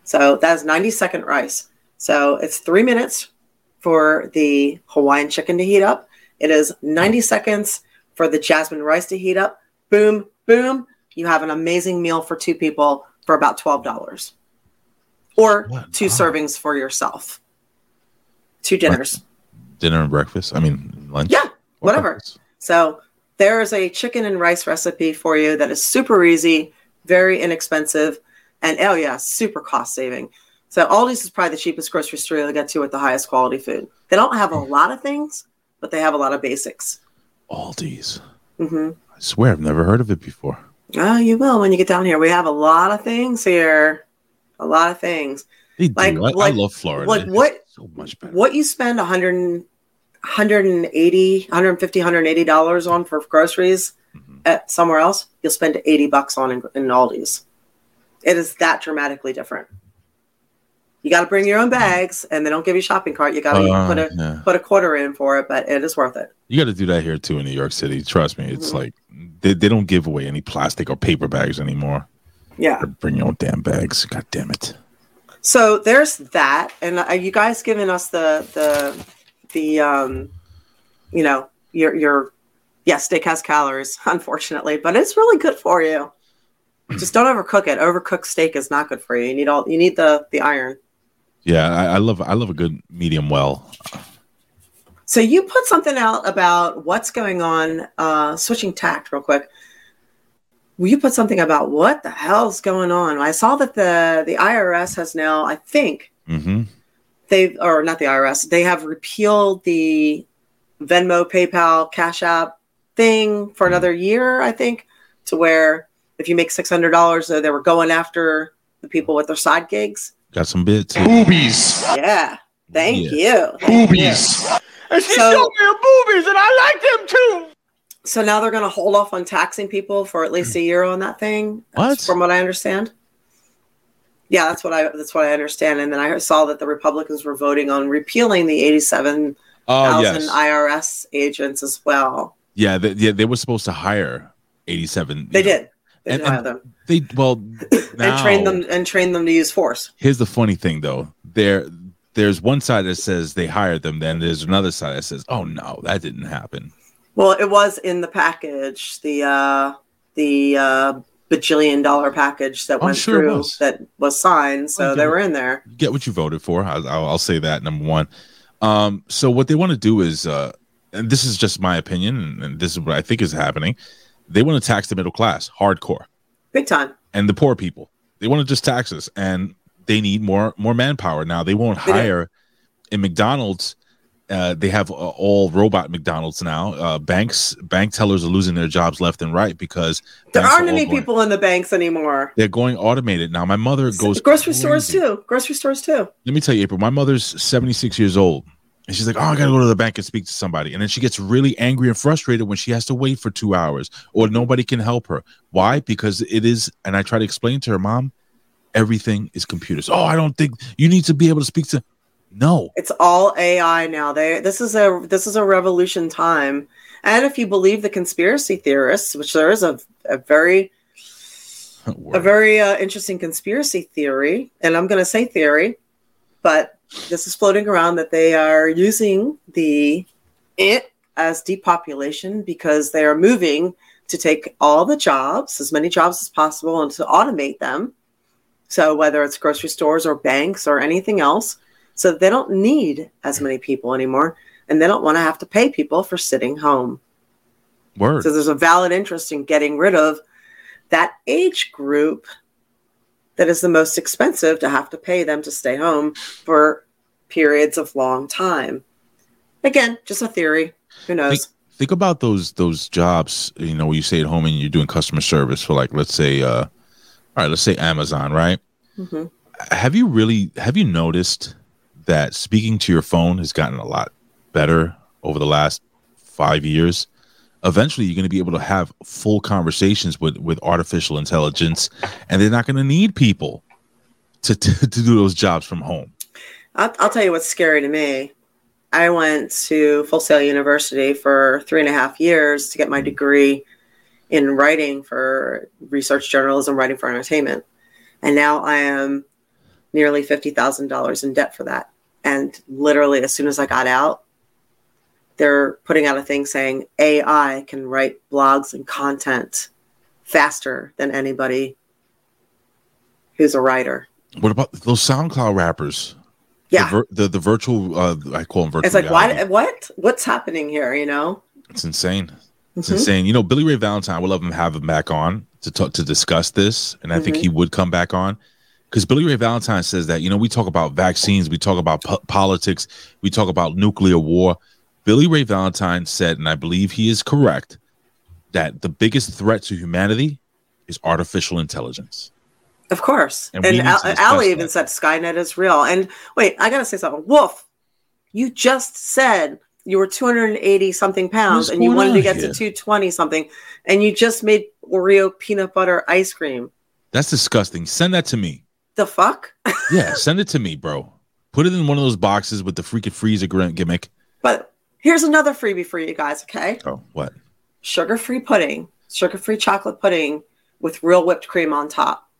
So that's 90 second rice. So it's three minutes for the Hawaiian chicken to heat up. It is 90 seconds for the jasmine rice to heat up. Boom, boom. You have an amazing meal for two people for about $12. Or What? two servings for yourself. Two dinners. Dinner and breakfast. I mean, lunch. Yeah, whatever. breakfast. So there is a chicken and rice recipe for you that is super easy, very inexpensive, and oh yeah, super cost saving. So Aldi's is probably the cheapest grocery store to get to with the highest quality food. They don't have a lot of things, but they have a lot of basics. Aldi's. hmm I swear, I've never heard of it before. Oh, you will when you get down here. We have a lot of things here, a lot of things. Like- I, like- I love Florida. like what- So much better. What you spend 100, and- 180, 150, 180 dollars on for groceries Mhm. at somewhere else, you'll spend 80 bucks on in, in Aldi's. It is that dramatically different. You got to bring your own bags, and they don't give you a shopping cart. You got to Uh, put a yeah. put a quarter in for it, but it is worth it. You got to do that here too in New York City. Trust me, it's Mhm. like they, they don't give away any plastic or paper bags anymore. Yeah. Bring your own damn bags. God damn it. So there's that, and are you guys giving us the the the um, you know, your your yeah, steak has calories, unfortunately, but it's really good for you. Just don't overcook it. Overcooked steak is not good for you. You need all you need the the iron. Yeah, I, I love I love a good medium well. So you put something out about what's going on. Uh, switching tact, real quick. Will you put something about what the hell's going on? I saw that the the IRS has now, I think, hmm they or not the IRS, they have repealed the Venmo, PayPal, Cash App thing for another year, I think, to where if you make six hundred dollars, they were going after the people with their side gigs. Got some bits. Boobies. Yeah, thank Yeah. you. Thank you. Boobies. And she So- showed me her boobies, and I like them too. So now they're going to hold off on taxing people for at least a year on that thing. What? From what I understand. Yeah, that's what I that's what I understand. And then I saw that the Republicans were voting on repealing the eighty-seven Oh thousand yes, IRS agents as well. yeah, they, yeah. They were supposed to hire eighty-seven. They know. did. They And- did hire and them They well now. and train them and train them to use force. Here's the funny thing, though. There, there's one side that says they hired them. Then there's another side that says, "Oh no, that didn't happen." Well, it was in the package, the uh the uh bajillion dollar package that I'm went sure through was. that was signed, so I they were in there. Get what you voted for. I'll, I'll, I'll say that number one. Um, so what they want to do is, uh, and this is just my opinion, and, and this is what I think is happening. They want to tax the middle class, hardcore, Big time. and the poor people. They want to just tax us, and they need more more manpower now. They won't hire in McDonald's. Uh, they have uh, all robot McDonald's now. Uh, banks bank tellers are losing their jobs left and right because There are aren't all any going- people in the banks anymore. They're going automated now. My mother goes grocery stores too. Grocery stores too. Let me tell you, April. My mother's seventy six years old, and she's like, "Oh, I gotta go to the bank and speak to somebody." And then she gets really angry and frustrated when she has to wait for two hours or nobody can help her. Why? Because it is. And I try to explain to her, Mom, everything is computers. Oh, I don't think you need to be able to speak to. No, It's all AI now. They this is a this is a revolution time. And if you believe the conspiracy theorists, which there is a, a very a very uh, interesting conspiracy theory, and I'm going to say theory, but this is floating around that they are using the it as depopulation because they are moving to take all the jobs, as many jobs as possible, and to automate them. So whether it's grocery stores or banks or anything else, so they don't need as many people anymore, and they don't want to have to pay people for sitting home. word. So there's a valid interest in getting rid of that age group that is the most expensive to have to pay them to stay home for periods of long time. Again, just a theory. Who knows? Think about those those jobs. You know, where you stay at home and you're doing customer service for like, let's say, uh, all right, let's say Amazon, right? hmm have you really have you noticed that speaking to your phone has gotten a lot better over the last five years. Eventually, you're going to be able to have full conversations with with artificial intelligence, and they're not going to need people to, to to do those jobs from home. I'll, I'll tell you what's scary to me. I went to Full Sail University for three and a half years to get my degree in writing for research journalism, writing for entertainment. And now I am nearly $50,000 in debt for that. And literally, as soon as I got out, they're putting out a thing saying AI can write blogs and content faster than anybody who's a writer. What about those SoundCloud rappers? Yeah. the the, the virtual. Uh, I call them virtual. It's like, why, what? What's happening here? You know? It's insane. It's Mhm. insane. You know, Billy Ray Valentine. I would love him to have him back on to talk to discuss this, and I think Mhm. he would come back on because Billy Ray Valentine says that you know we talk about vaccines, we talk about po- politics, we talk about nuclear war. Billy Ray Valentine said, and I believe he is correct, that the biggest threat to humanity is artificial intelligence. Of course. And And, Al- Ali that. even said Skynet is real. And wait, I got to say something. Wolf, you just said you were 280 something pounds and you wanted to get here? to 220 something and you just made Oreo peanut butter ice cream. That's disgusting. Send that to me. The fuck? Yeah, send it to me, bro. Put it in one of those boxes with the freaking freezer gimmick. But here's another freebie for you guys, okay? Oh, what? Sugar free pudding, sugar free chocolate pudding with real whipped cream on top.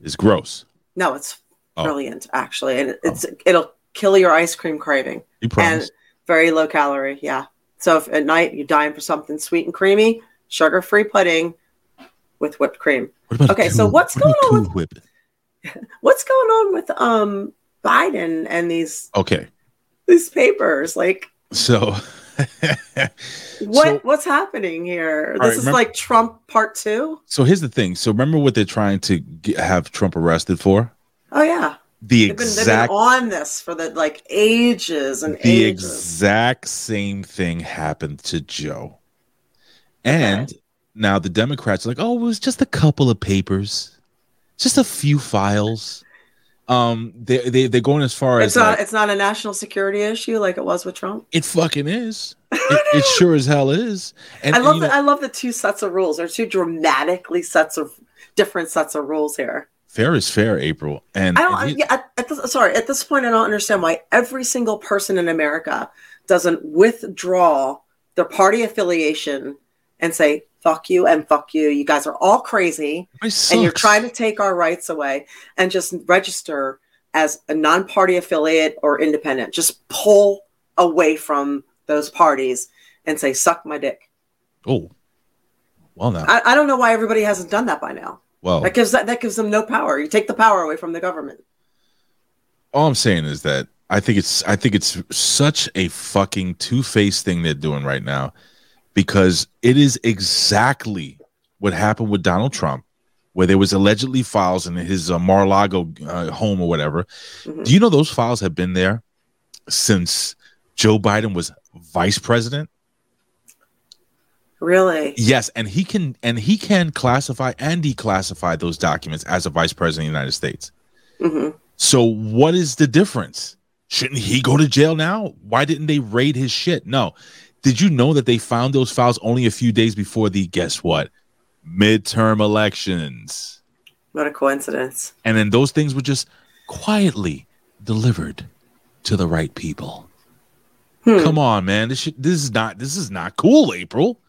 It's gross. No, it's Oh. brilliant, actually. And oh. it's it'll kill your ice cream craving. You promise? and very low calorie. Yeah. So if at night you're dying for something sweet and creamy, sugar free pudding with whipped cream. What about a okay, so what's what going on Cool Whip? What's going on with um Biden and these Okay, these papers? Like so what So- what's happening here? This right, is remember- like Trump part two. so here's the thing. So remember what they're trying to get, have Trump arrested for? Oh yeah. The They've been, they've been exact on this for the like ages and the ages. exact same thing happened to Joe. And now the Democrats are like, oh, it was just a couple of papers, just a few files. Um, they they they're going as far it's as not like, it's not a national security issue like it was with Trump. it fucking is. It, it sure as hell is. And I love you the, know, I love the two sets of rules. There's two dramatically sets of different sets of rules here. Fair is fair, April. And, I don't. yeah, at, at this, sorry, at this point, I don't understand why every single person in America doesn't withdraw their party affiliation and say "fuck you" and "fuck you." You guys are all crazy, and you're trying to take our rights away, and just register as a non-party affiliate or independent. Just pull away from those parties and say "suck my dick." Oh, well now. I, I don't know why everybody hasn't done that by now. Well, That gives that, that gives them no power. You take the power away from the government. all I'm saying is that I think it's I think it's such a fucking two faced thing they're doing right now, because it is exactly what happened with Donald Trump, where there was allegedly files in his uh, Mar-a-Lago uh, home or whatever. Mhm. Do you know those files have been there since Joe Biden was vice president? Really? Yes, and he can and he can classify and declassify those documents as a vice president of the United States. hmm So what is the difference? Shouldn't he go to jail now? Why didn't they raid his shit? No. Did you know that they found those files only a few days before the guess what? Midterm elections. What a coincidence. And then those things were just quietly delivered to the right people. Hmm. Come on, man. This this is not this is not cool, April.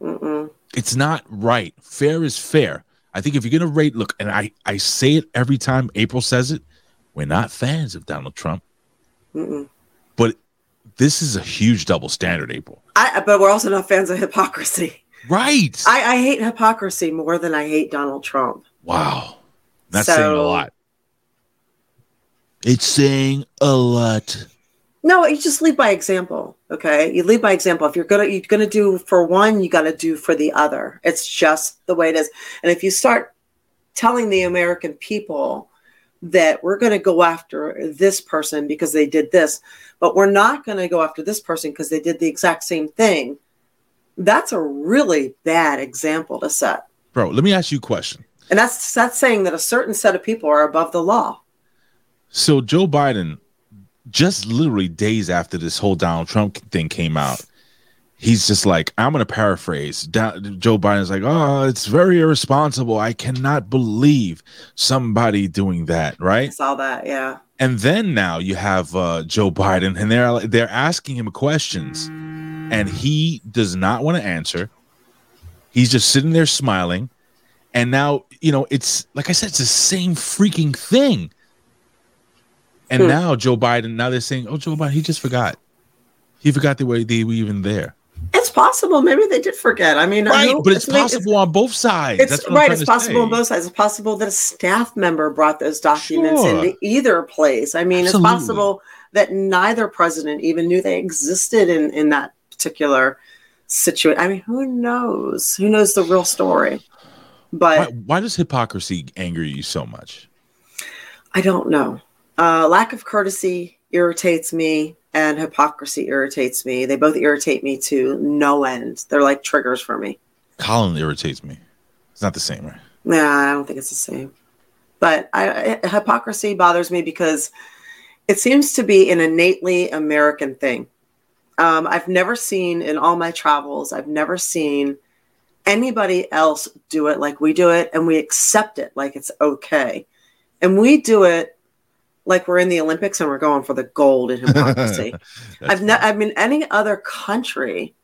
Mm-mm. It's not right. Fair is fair. I think if you're gonna rate, look, and I I say it every time April says it, we're not fans of Donald Trump, Mm-mm. but this is a huge double standard, April. I, but we're also not fans of hypocrisy. Right? I, I hate hypocrisy more than I hate Donald Trump. wow, that's So- saying a lot. It's saying a lot. No, you just lead by example. Okay, you lead by example. If you're gonna you're gonna do for one, you got to do for the other. It's just the way it is. And if you start telling the American people that we're going to go after this person because they did this, but we're not going to go after this person because they did the exact same thing, that's a really bad example to set. Bro, let me ask you a question. And that's that's saying that a certain set of people are above the law. So Joe Biden just literally days after this whole Donald Trump thing came out, he's just like, I'm going to paraphrase. Da- Joe Biden's like, oh, it's very irresponsible. I cannot believe somebody doing that, I right? saw that. Yeah. And then now you have uh, Joe Biden, and they're they're asking him questions, and he does not want to answer. He's just sitting there smiling, and now you know it's like I said, it's the same freaking thing. And Hmm. now Joe Biden, now they're saying, "Oh, Joe Biden, he just forgot. He forgot the way they were even there." It's possible. Maybe they did forget. I mean, Right, who- but it's ma- possible on both sides. It's, That's what I'm right. It's possible on both sides. It's possible that a staff member brought those documents Sure. into either place. I mean, Absolutely. it's possible that neither president even knew they existed in in that particular situation. I mean, who knows? Who knows the real story? But Why, why does hypocrisy anger you so much? I don't know. Uh, lack of courtesy irritates me, and hypocrisy irritates me. They both irritate me to no end. They're like triggers for me. Colin irritates me. It's not the same, right? Nah, I don't think it's the same. But I, hypocrisy bothers me because it seems to be an innately American thing. Um, I've never seen in all my travels, I've never seen anybody else do it like we do it, and we accept it like it's okay. And we do it like we're in the Olympics and we're going for the gold in hypocrisy. I've not. I mean, any other country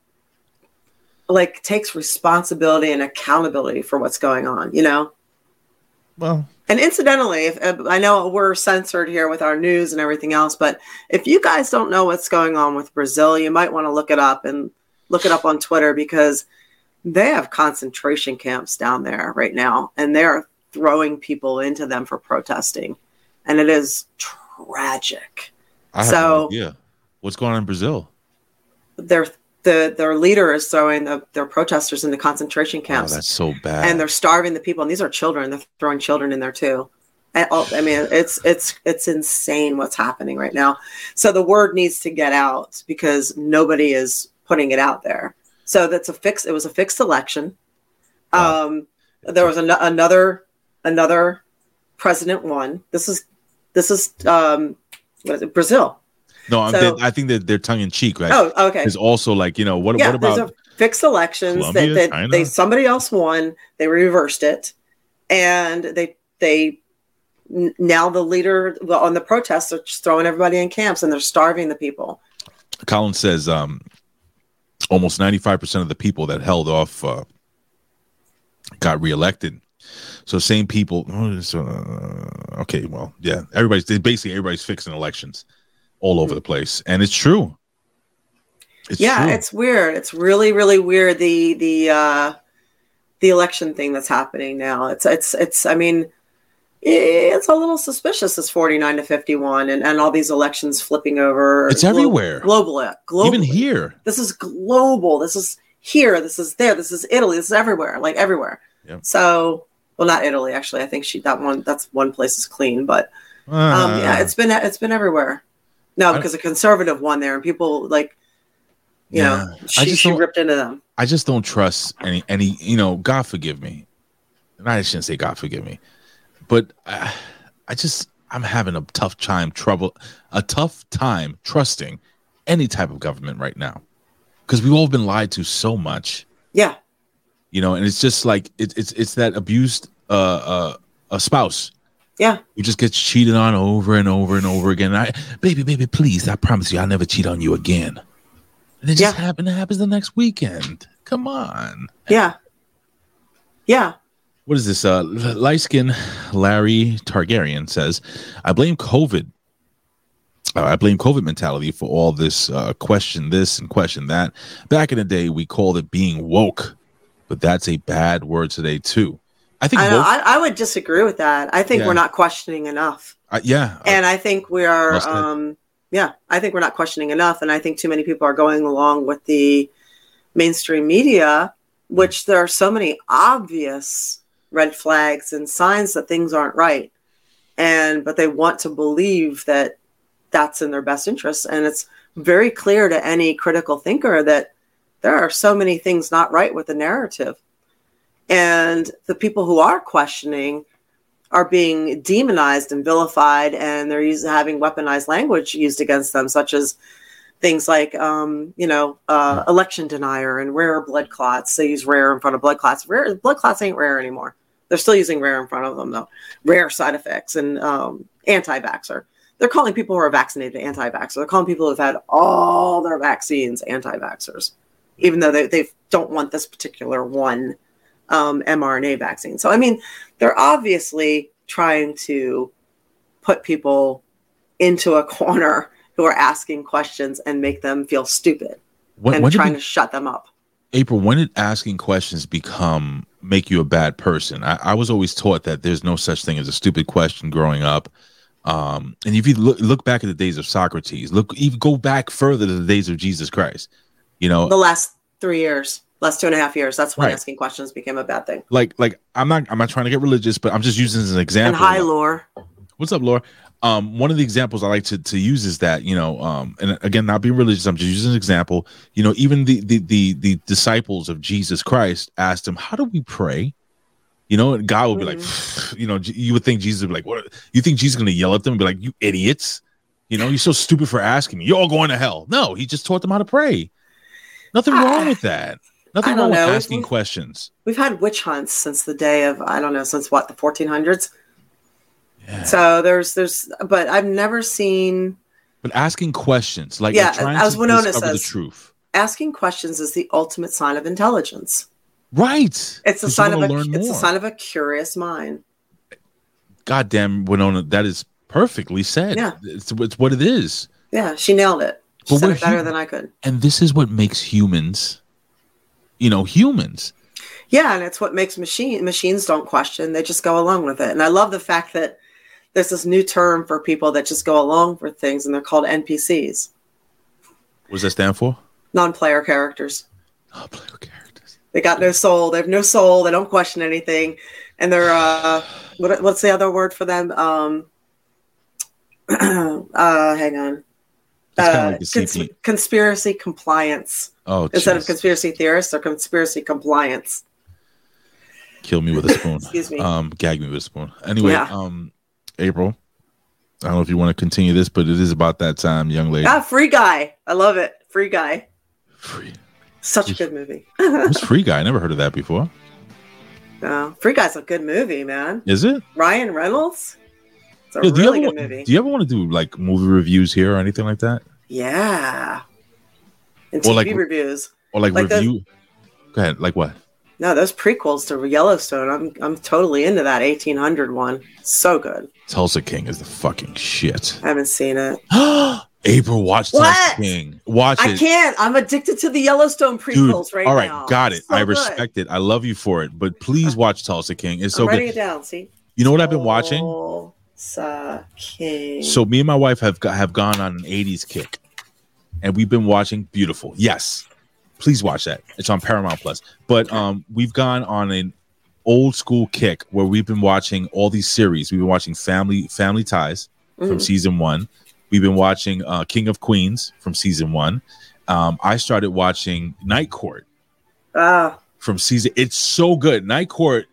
like takes responsibility and accountability for what's going on. You know. well, And incidentally, if, uh, I know we're censored here with our news and everything else, but if you guys don't know what's going on with Brazil, you might want to look it up and look it up on Twitter because they have concentration camps down there right now, and they're throwing people into them for protesting, and it is tragic. So- no. What's going on in Brazil? Their the their leader is throwing the, their protesters into concentration Oh, camps. that's so bad. and they're starving the people and these are children they're throwing children in there too all- i mean it's it's it's insane what's happening right now so the word needs to get out because nobody is putting it out there so that's a fix it was a fixed election Wow. um there was an- another another president won this is this is um what is it brazil no, I'm, so- they- I think that they're tongue in cheek. Right? oh okay It's also like you know what? yeah, what about? there's a fixed elections Colombia, that, that they somebody else won. They reversed it, and they they now the leader on the protests are just throwing everybody in camps and they're starving the people. Colin says um, almost 95 percent of the people that held off uh, got reelected. So same people. oh, uh, okay, well, yeah, everybody's basically everybody's fixing elections all over the place, and it's true. It's yeah, true. it's weird. It's really really weird the the uh the election thing that's happening now. It's it's it's I mean it's a little suspicious this 49 to 51 and, and all these elections flipping over It's glo- everywhere. globally globally even here. this is global. This is here. This is there. This is Italy. This is everywhere. Like everywhere. Yep. So, well, not Italy actually. I think she that one. That's one place is clean, but um, yeah, Uh, it's been it's been everywhere. No, because a conservative won there, and people like, you Yeah. know, I she, just she ripped into them. I just don't trust any any you know God forgive me, and I shouldn't say God forgive me, but I, I just I'm having a tough time trouble a tough time trusting any type of government right now because we've all been lied to so much, Yeah, you know, and it's just like it, it's it's that abused uh uh a spouse yeah, who just gets cheated on over and over and over again. I baby baby please I promise you I'll never cheat on you again, and it just Yeah. happen it happens the next weekend. Come on. yeah, yeah. what is this? Uh, light skin Larry Targaryen says, I blame COVID. Uh, I blame COVID mentality for all this uh, question this and question that. Back in the day, we called it being woke, but that's a bad word today too. I think I, know, I, I would disagree with that. I think Yeah. we're not questioning enough. uh, yeah, and I think we are. Um, yeah, I think we're not questioning enough, and I think too many people are going along with the mainstream media, which there are so many obvious red flags and signs that things aren't right, and but they want to believe that that's in their best interest, and it's very clear to any critical thinker that there are so many things not right with the narrative, and the people who are questioning are being demonized and vilified, and they're using, having weaponized language used against them, such as things like, um, you know, uh, election denier and rare blood clots. They use rare in front of blood clots. Rare blood clots ain't rare anymore. They're still using rare in front of them though. Rare side effects and um, anti-vaxxer. They're calling people who are vaccinated anti-vaxxer. They're calling people who've had all their vaccines anti-vaxxers, even though they, they don't want this particular one um, mRNA vaccine. So I mean, they're obviously trying to put people into a corner who are asking questions and make them feel stupid When, and when trying to shut them up. April, when did asking questions become make you a bad person? I, I was always taught that there's no such thing as a stupid question growing up. Um, and if you look, look back at the days of Socrates, look even go back further to the days of Jesus Christ. You know, The last three years, last two and a half years, that's when Right. asking questions became a bad thing. like like I'm not I'm not trying to get religious, but I'm just using as an And example. hi, Lore. What's up, Laura? Um, one of the examples I like to, to use is that, you know, um, and again, not being religious, I'm just using an example. You know, even the the the, the disciples of Jesus Christ asked him, How do we pray? You know, and God would be like, you know, you would think Jesus would be like, What you think Jesus is gonna yell at them and be like, You idiots? You know, you're so stupid for asking me. You're all going to hell. No, he just taught them how to pray. Nothing wrong with that. Nothing I wrong with know. asking questions. We've had witch hunts since the day of I don't know since what the 1400s. Yeah. So there's there's but I've never seen But asking questions, like Yeah, trying as to Winona discover the truth. asking questions is the ultimate sign of intelligence. Right. It's a sign of a it's a more. sign of a curious mind. goddamn Winona, that is perfectly said. Yeah. It's, it's what it is. Yeah, she nailed it. She But said we're it better than I could. And this is what makes humans, you know, humans. Yeah, and it's what makes machine machines don't question; they just go along with it. And I love the fact that there's this new term for people that just go along for things, and they're called NPCs, What does that stand for? non-player characters. Oh, player characters. They got no soul. They have no soul. They don't question anything, and they're uh, what, what's the other word for them? Um, uh, hang on. Uh, like cons- conspiracy compliance Oh, instead of conspiracy theorists or conspiracy compliance. kill me with a spoon. Excuse me. Um, gag me with a spoon. Anyway, Yeah. um, April. I don't know if you want to continue this, but it is about that time, young lady. Ah, Free Guy. I love it. Free Guy. Free. Such a good movie. Who's Free Guy? I never heard of that before. Oh, Free Guy's a good movie, man. Is it? Ryan Reynolds. It's a really you good ever, movie. do you ever want to do like movie reviews here or anything like that? yeah. And Or TV like- reviews. Or like, Like review? Go ahead. Like what? No, those prequels to Yellowstone. I'm I'm totally into that 1800 one. So good. Tulsa King is the fucking shit. I haven't seen it. April, watch What? Tulsa King. Watch I it. can't. I'm addicted to the Yellowstone Dude, prequels right now. all right, now. got it. So I good. respect it. I love you for it. But please uh, watch Tulsa King. It's so I'm writing good. it down. See. You know what I've been watching? Tulsa King. So me and my wife have got, have gone on an 80s kick. And we've been watching Beautiful. Yes. Please watch that. It's on Paramount Plus. But um we've gone on an old school kick where we've been watching all these series. We've been watching Family Family Ties from Mhm. season 1. We've been watching uh, King of Queens from season 1. Um I started watching Night Court Ah, from season. It's so good. Night Court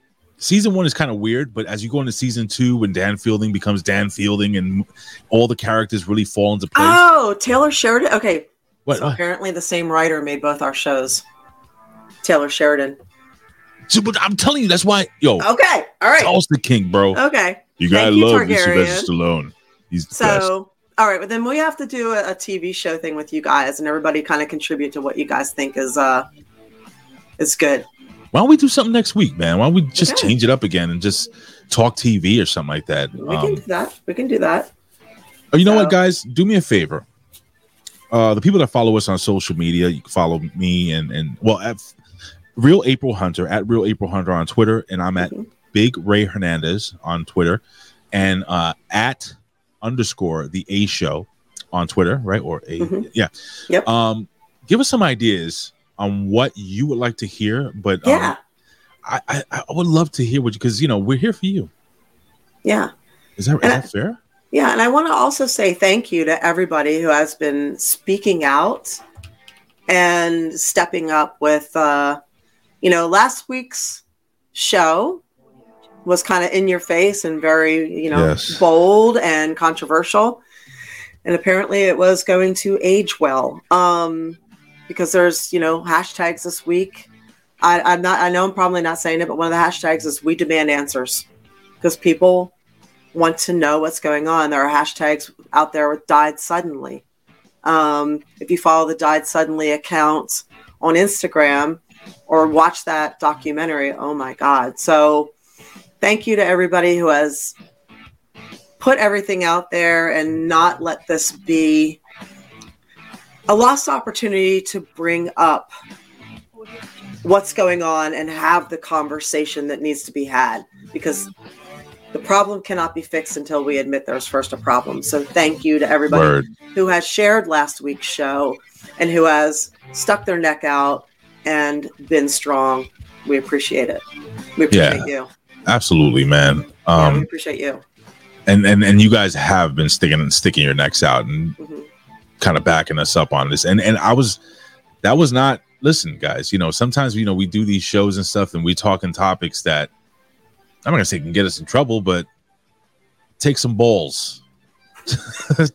season one is kind of weird, but as you go into season two, when Dan Fielding becomes Dan Fielding and all the characters really fall into place. oh, Taylor Sheridan. Okay, what? so what? apparently the same writer made both our shows. Taylor Sheridan. So, but I'm telling you, that's why. Yo, Okay, all right. Tulsa King, bro. Okay. you gotta you, love. Sylvester Stallone. He's the best. So, all right, but then we have to do a, a TV show thing with you guys, and everybody kind of contribute to what you guys think is uh is good. Why don't we do something next week, man? Why don't we just Okay. change it up again and just talk TV or something like that? We Um, can do that. We can do that. Oh, you know what, guys? Do me a favor. Uh, the people that follow us on social media, you can follow me and and well, at Real April Hunter at Real April Hunter on Twitter, and I'm at Mhm. Big Ray Hernandez on Twitter, and uh, at underscore the A Show on Twitter, right? Or a Mhm. yeah, Yep. Um, give us some ideas on what you would like to hear, but um, Yeah. I, I I would love to hear what you because you know we're here for you. Yeah. Is that is that fair? Yeah, and I want to also say thank you to everybody who has been speaking out and stepping up with uh you know last week's show was kind of in your face and very, you know, Yes. bold and controversial. And apparently it was going to age well. Um, because there's, you know, hashtags this week. I, I'm not, I know I'm probably not saying it, but one of the hashtags is we demand answers because people want to know what's going on. There are hashtags out there with died suddenly. Um, if you follow the died suddenly account on Instagram or watch that documentary, oh my God. So thank you to everybody who has put everything out there and not let this be a lost opportunity to bring up what's going on and have the conversation that needs to be had because the problem cannot be fixed until we admit there's first a problem. So thank you to everybody Word. who has shared last week's show and who has stuck their neck out and been strong. We appreciate it. We appreciate you. Absolutely, man. Yeah, we Um, appreciate you. and and and you guys have been sticking and sticking your necks out and Mhm. Kind of backing us up on this. And and I was that was not listen, guys. You know, sometimes you know we do these shows and stuff, and we talk in topics that I'm not gonna say can get us in trouble, but take some balls to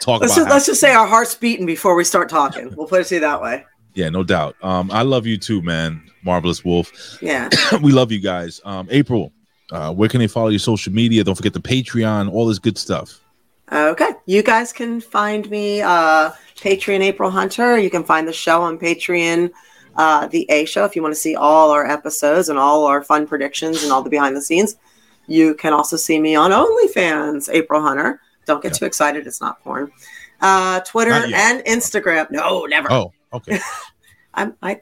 talk Let's about. just, let's just say our hearts beating before we start talking. We'll put it to you that way. yeah, no doubt. Um, I love you too, man. Marvelous Wolf. Yeah. we love you guys. Um, April, uh, where can they follow your social media? Don't forget the Patreon, all this good stuff. Okay. You guys can find me uh Patreon April Hunter. You can find the show on Patreon, uh the A show if you want to see all our episodes and all our fun predictions and all the behind the scenes. You can also see me on OnlyFans, April Hunter. Don't get Yeah. too excited, it's not porn. Uh Twitter Not and Instagram. No, never. Oh, okay. I'm I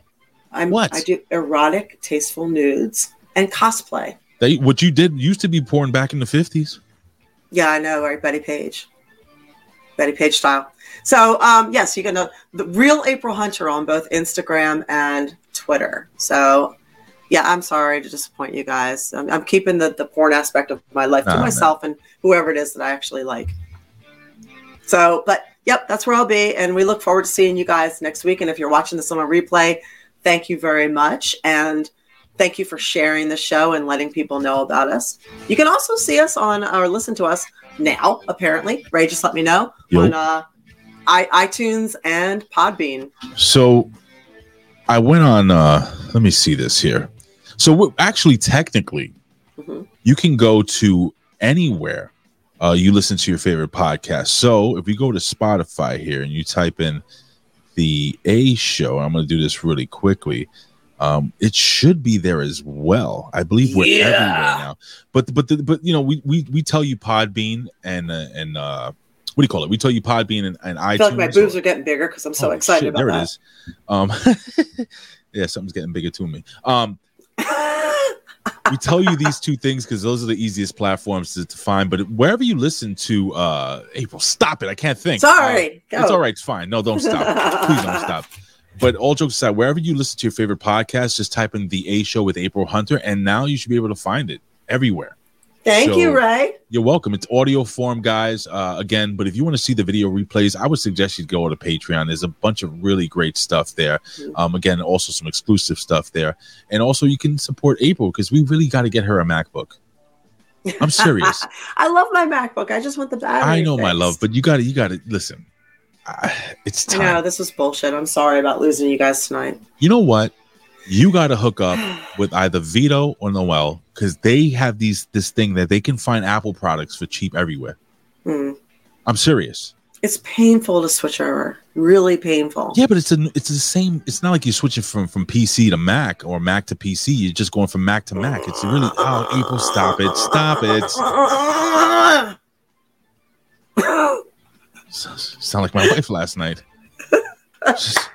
I'm What? I do erotic, tasteful nudes and cosplay. They, what you did used to be porn back in the 50s. Yeah, I know, right? Bettie Page. Bettie Page style. So, um, yes, you can know the real April Hunter on both Instagram and Twitter. So, yeah, I'm sorry to disappoint you guys. I'm, I'm keeping the, the porn aspect of my life to man. myself and whoever it is that I actually like. So, but yep, that's where I'll be. And we look forward to seeing you guys next week. And if you're watching this on a replay, thank you very much. And thank you for sharing the show and letting people know about us. You can also see us on or listen to us now, apparently. Ray just let me know Yo. on uh, I, iTunes and Podbean. So I went on, uh, let me see this here. So actually, technically, Mhm. you can go to anywhere uh, you listen to your favorite podcast. So if we go to Spotify here and you type in the A show, I'm going to do this really quickly. Um, it should be there as well. I believe we're Yeah. everywhere now. But but the, but you know we we we tell you Podbean and uh, and uh, what do you call it? We tell you Podbean and, and I iTunes. feel like my boobs or- are getting bigger because I'm so Oh, excited shit, about there that. it is. Um, yeah, something's getting bigger to me. Um, we tell you these two things because those are the easiest platforms to, to find. But wherever you listen to uh, April, stop it! I can't think. Sorry, Uh, it's all right. It's fine. No, don't stop. Please don't stop. But all jokes aside, wherever you listen to your favorite podcast, just type in the A Show with April Hunter, and now you should be able to find it everywhere. Thank So- you, Ray. You're welcome. It's audio form, guys. Uh, again, but if you want to see the video replays, I would suggest you go to Patreon. There's a bunch of really great stuff there. Um, again, also some exclusive stuff there, and also you can support April because we really got to get her a MacBook. I'm serious. I love my MacBook. I just want the battery. I know, my love, but you got to, you got to listen. It's time. know this was bullshit. I'm sorry about losing you guys tonight. You know what? You got to hook up with either Vito or Noel because they have these this thing that they can find Apple products for cheap everywhere. Hmm. I'm serious. It's painful to switch over. Really painful. Yeah, but it's a, it's the same. It's not like you're switching from from PC to Mac or Mac to PC. You're just going from Mac to Mac. It's really oh, April, stop it, stop it. Sound like my wife last night. Just-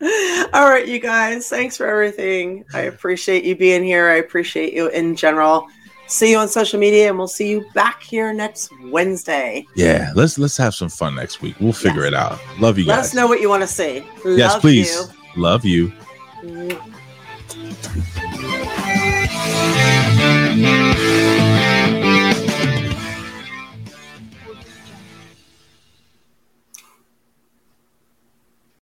All right, you guys. Thanks for everything. I appreciate you being here. I appreciate you in general. See you on social media, and we'll see you back here next Wednesday. yeah, let's let's have some fun next week. We'll figure Yes. it out. Love you Let guys. us know what you want to see. yes, Love please. Love you. you.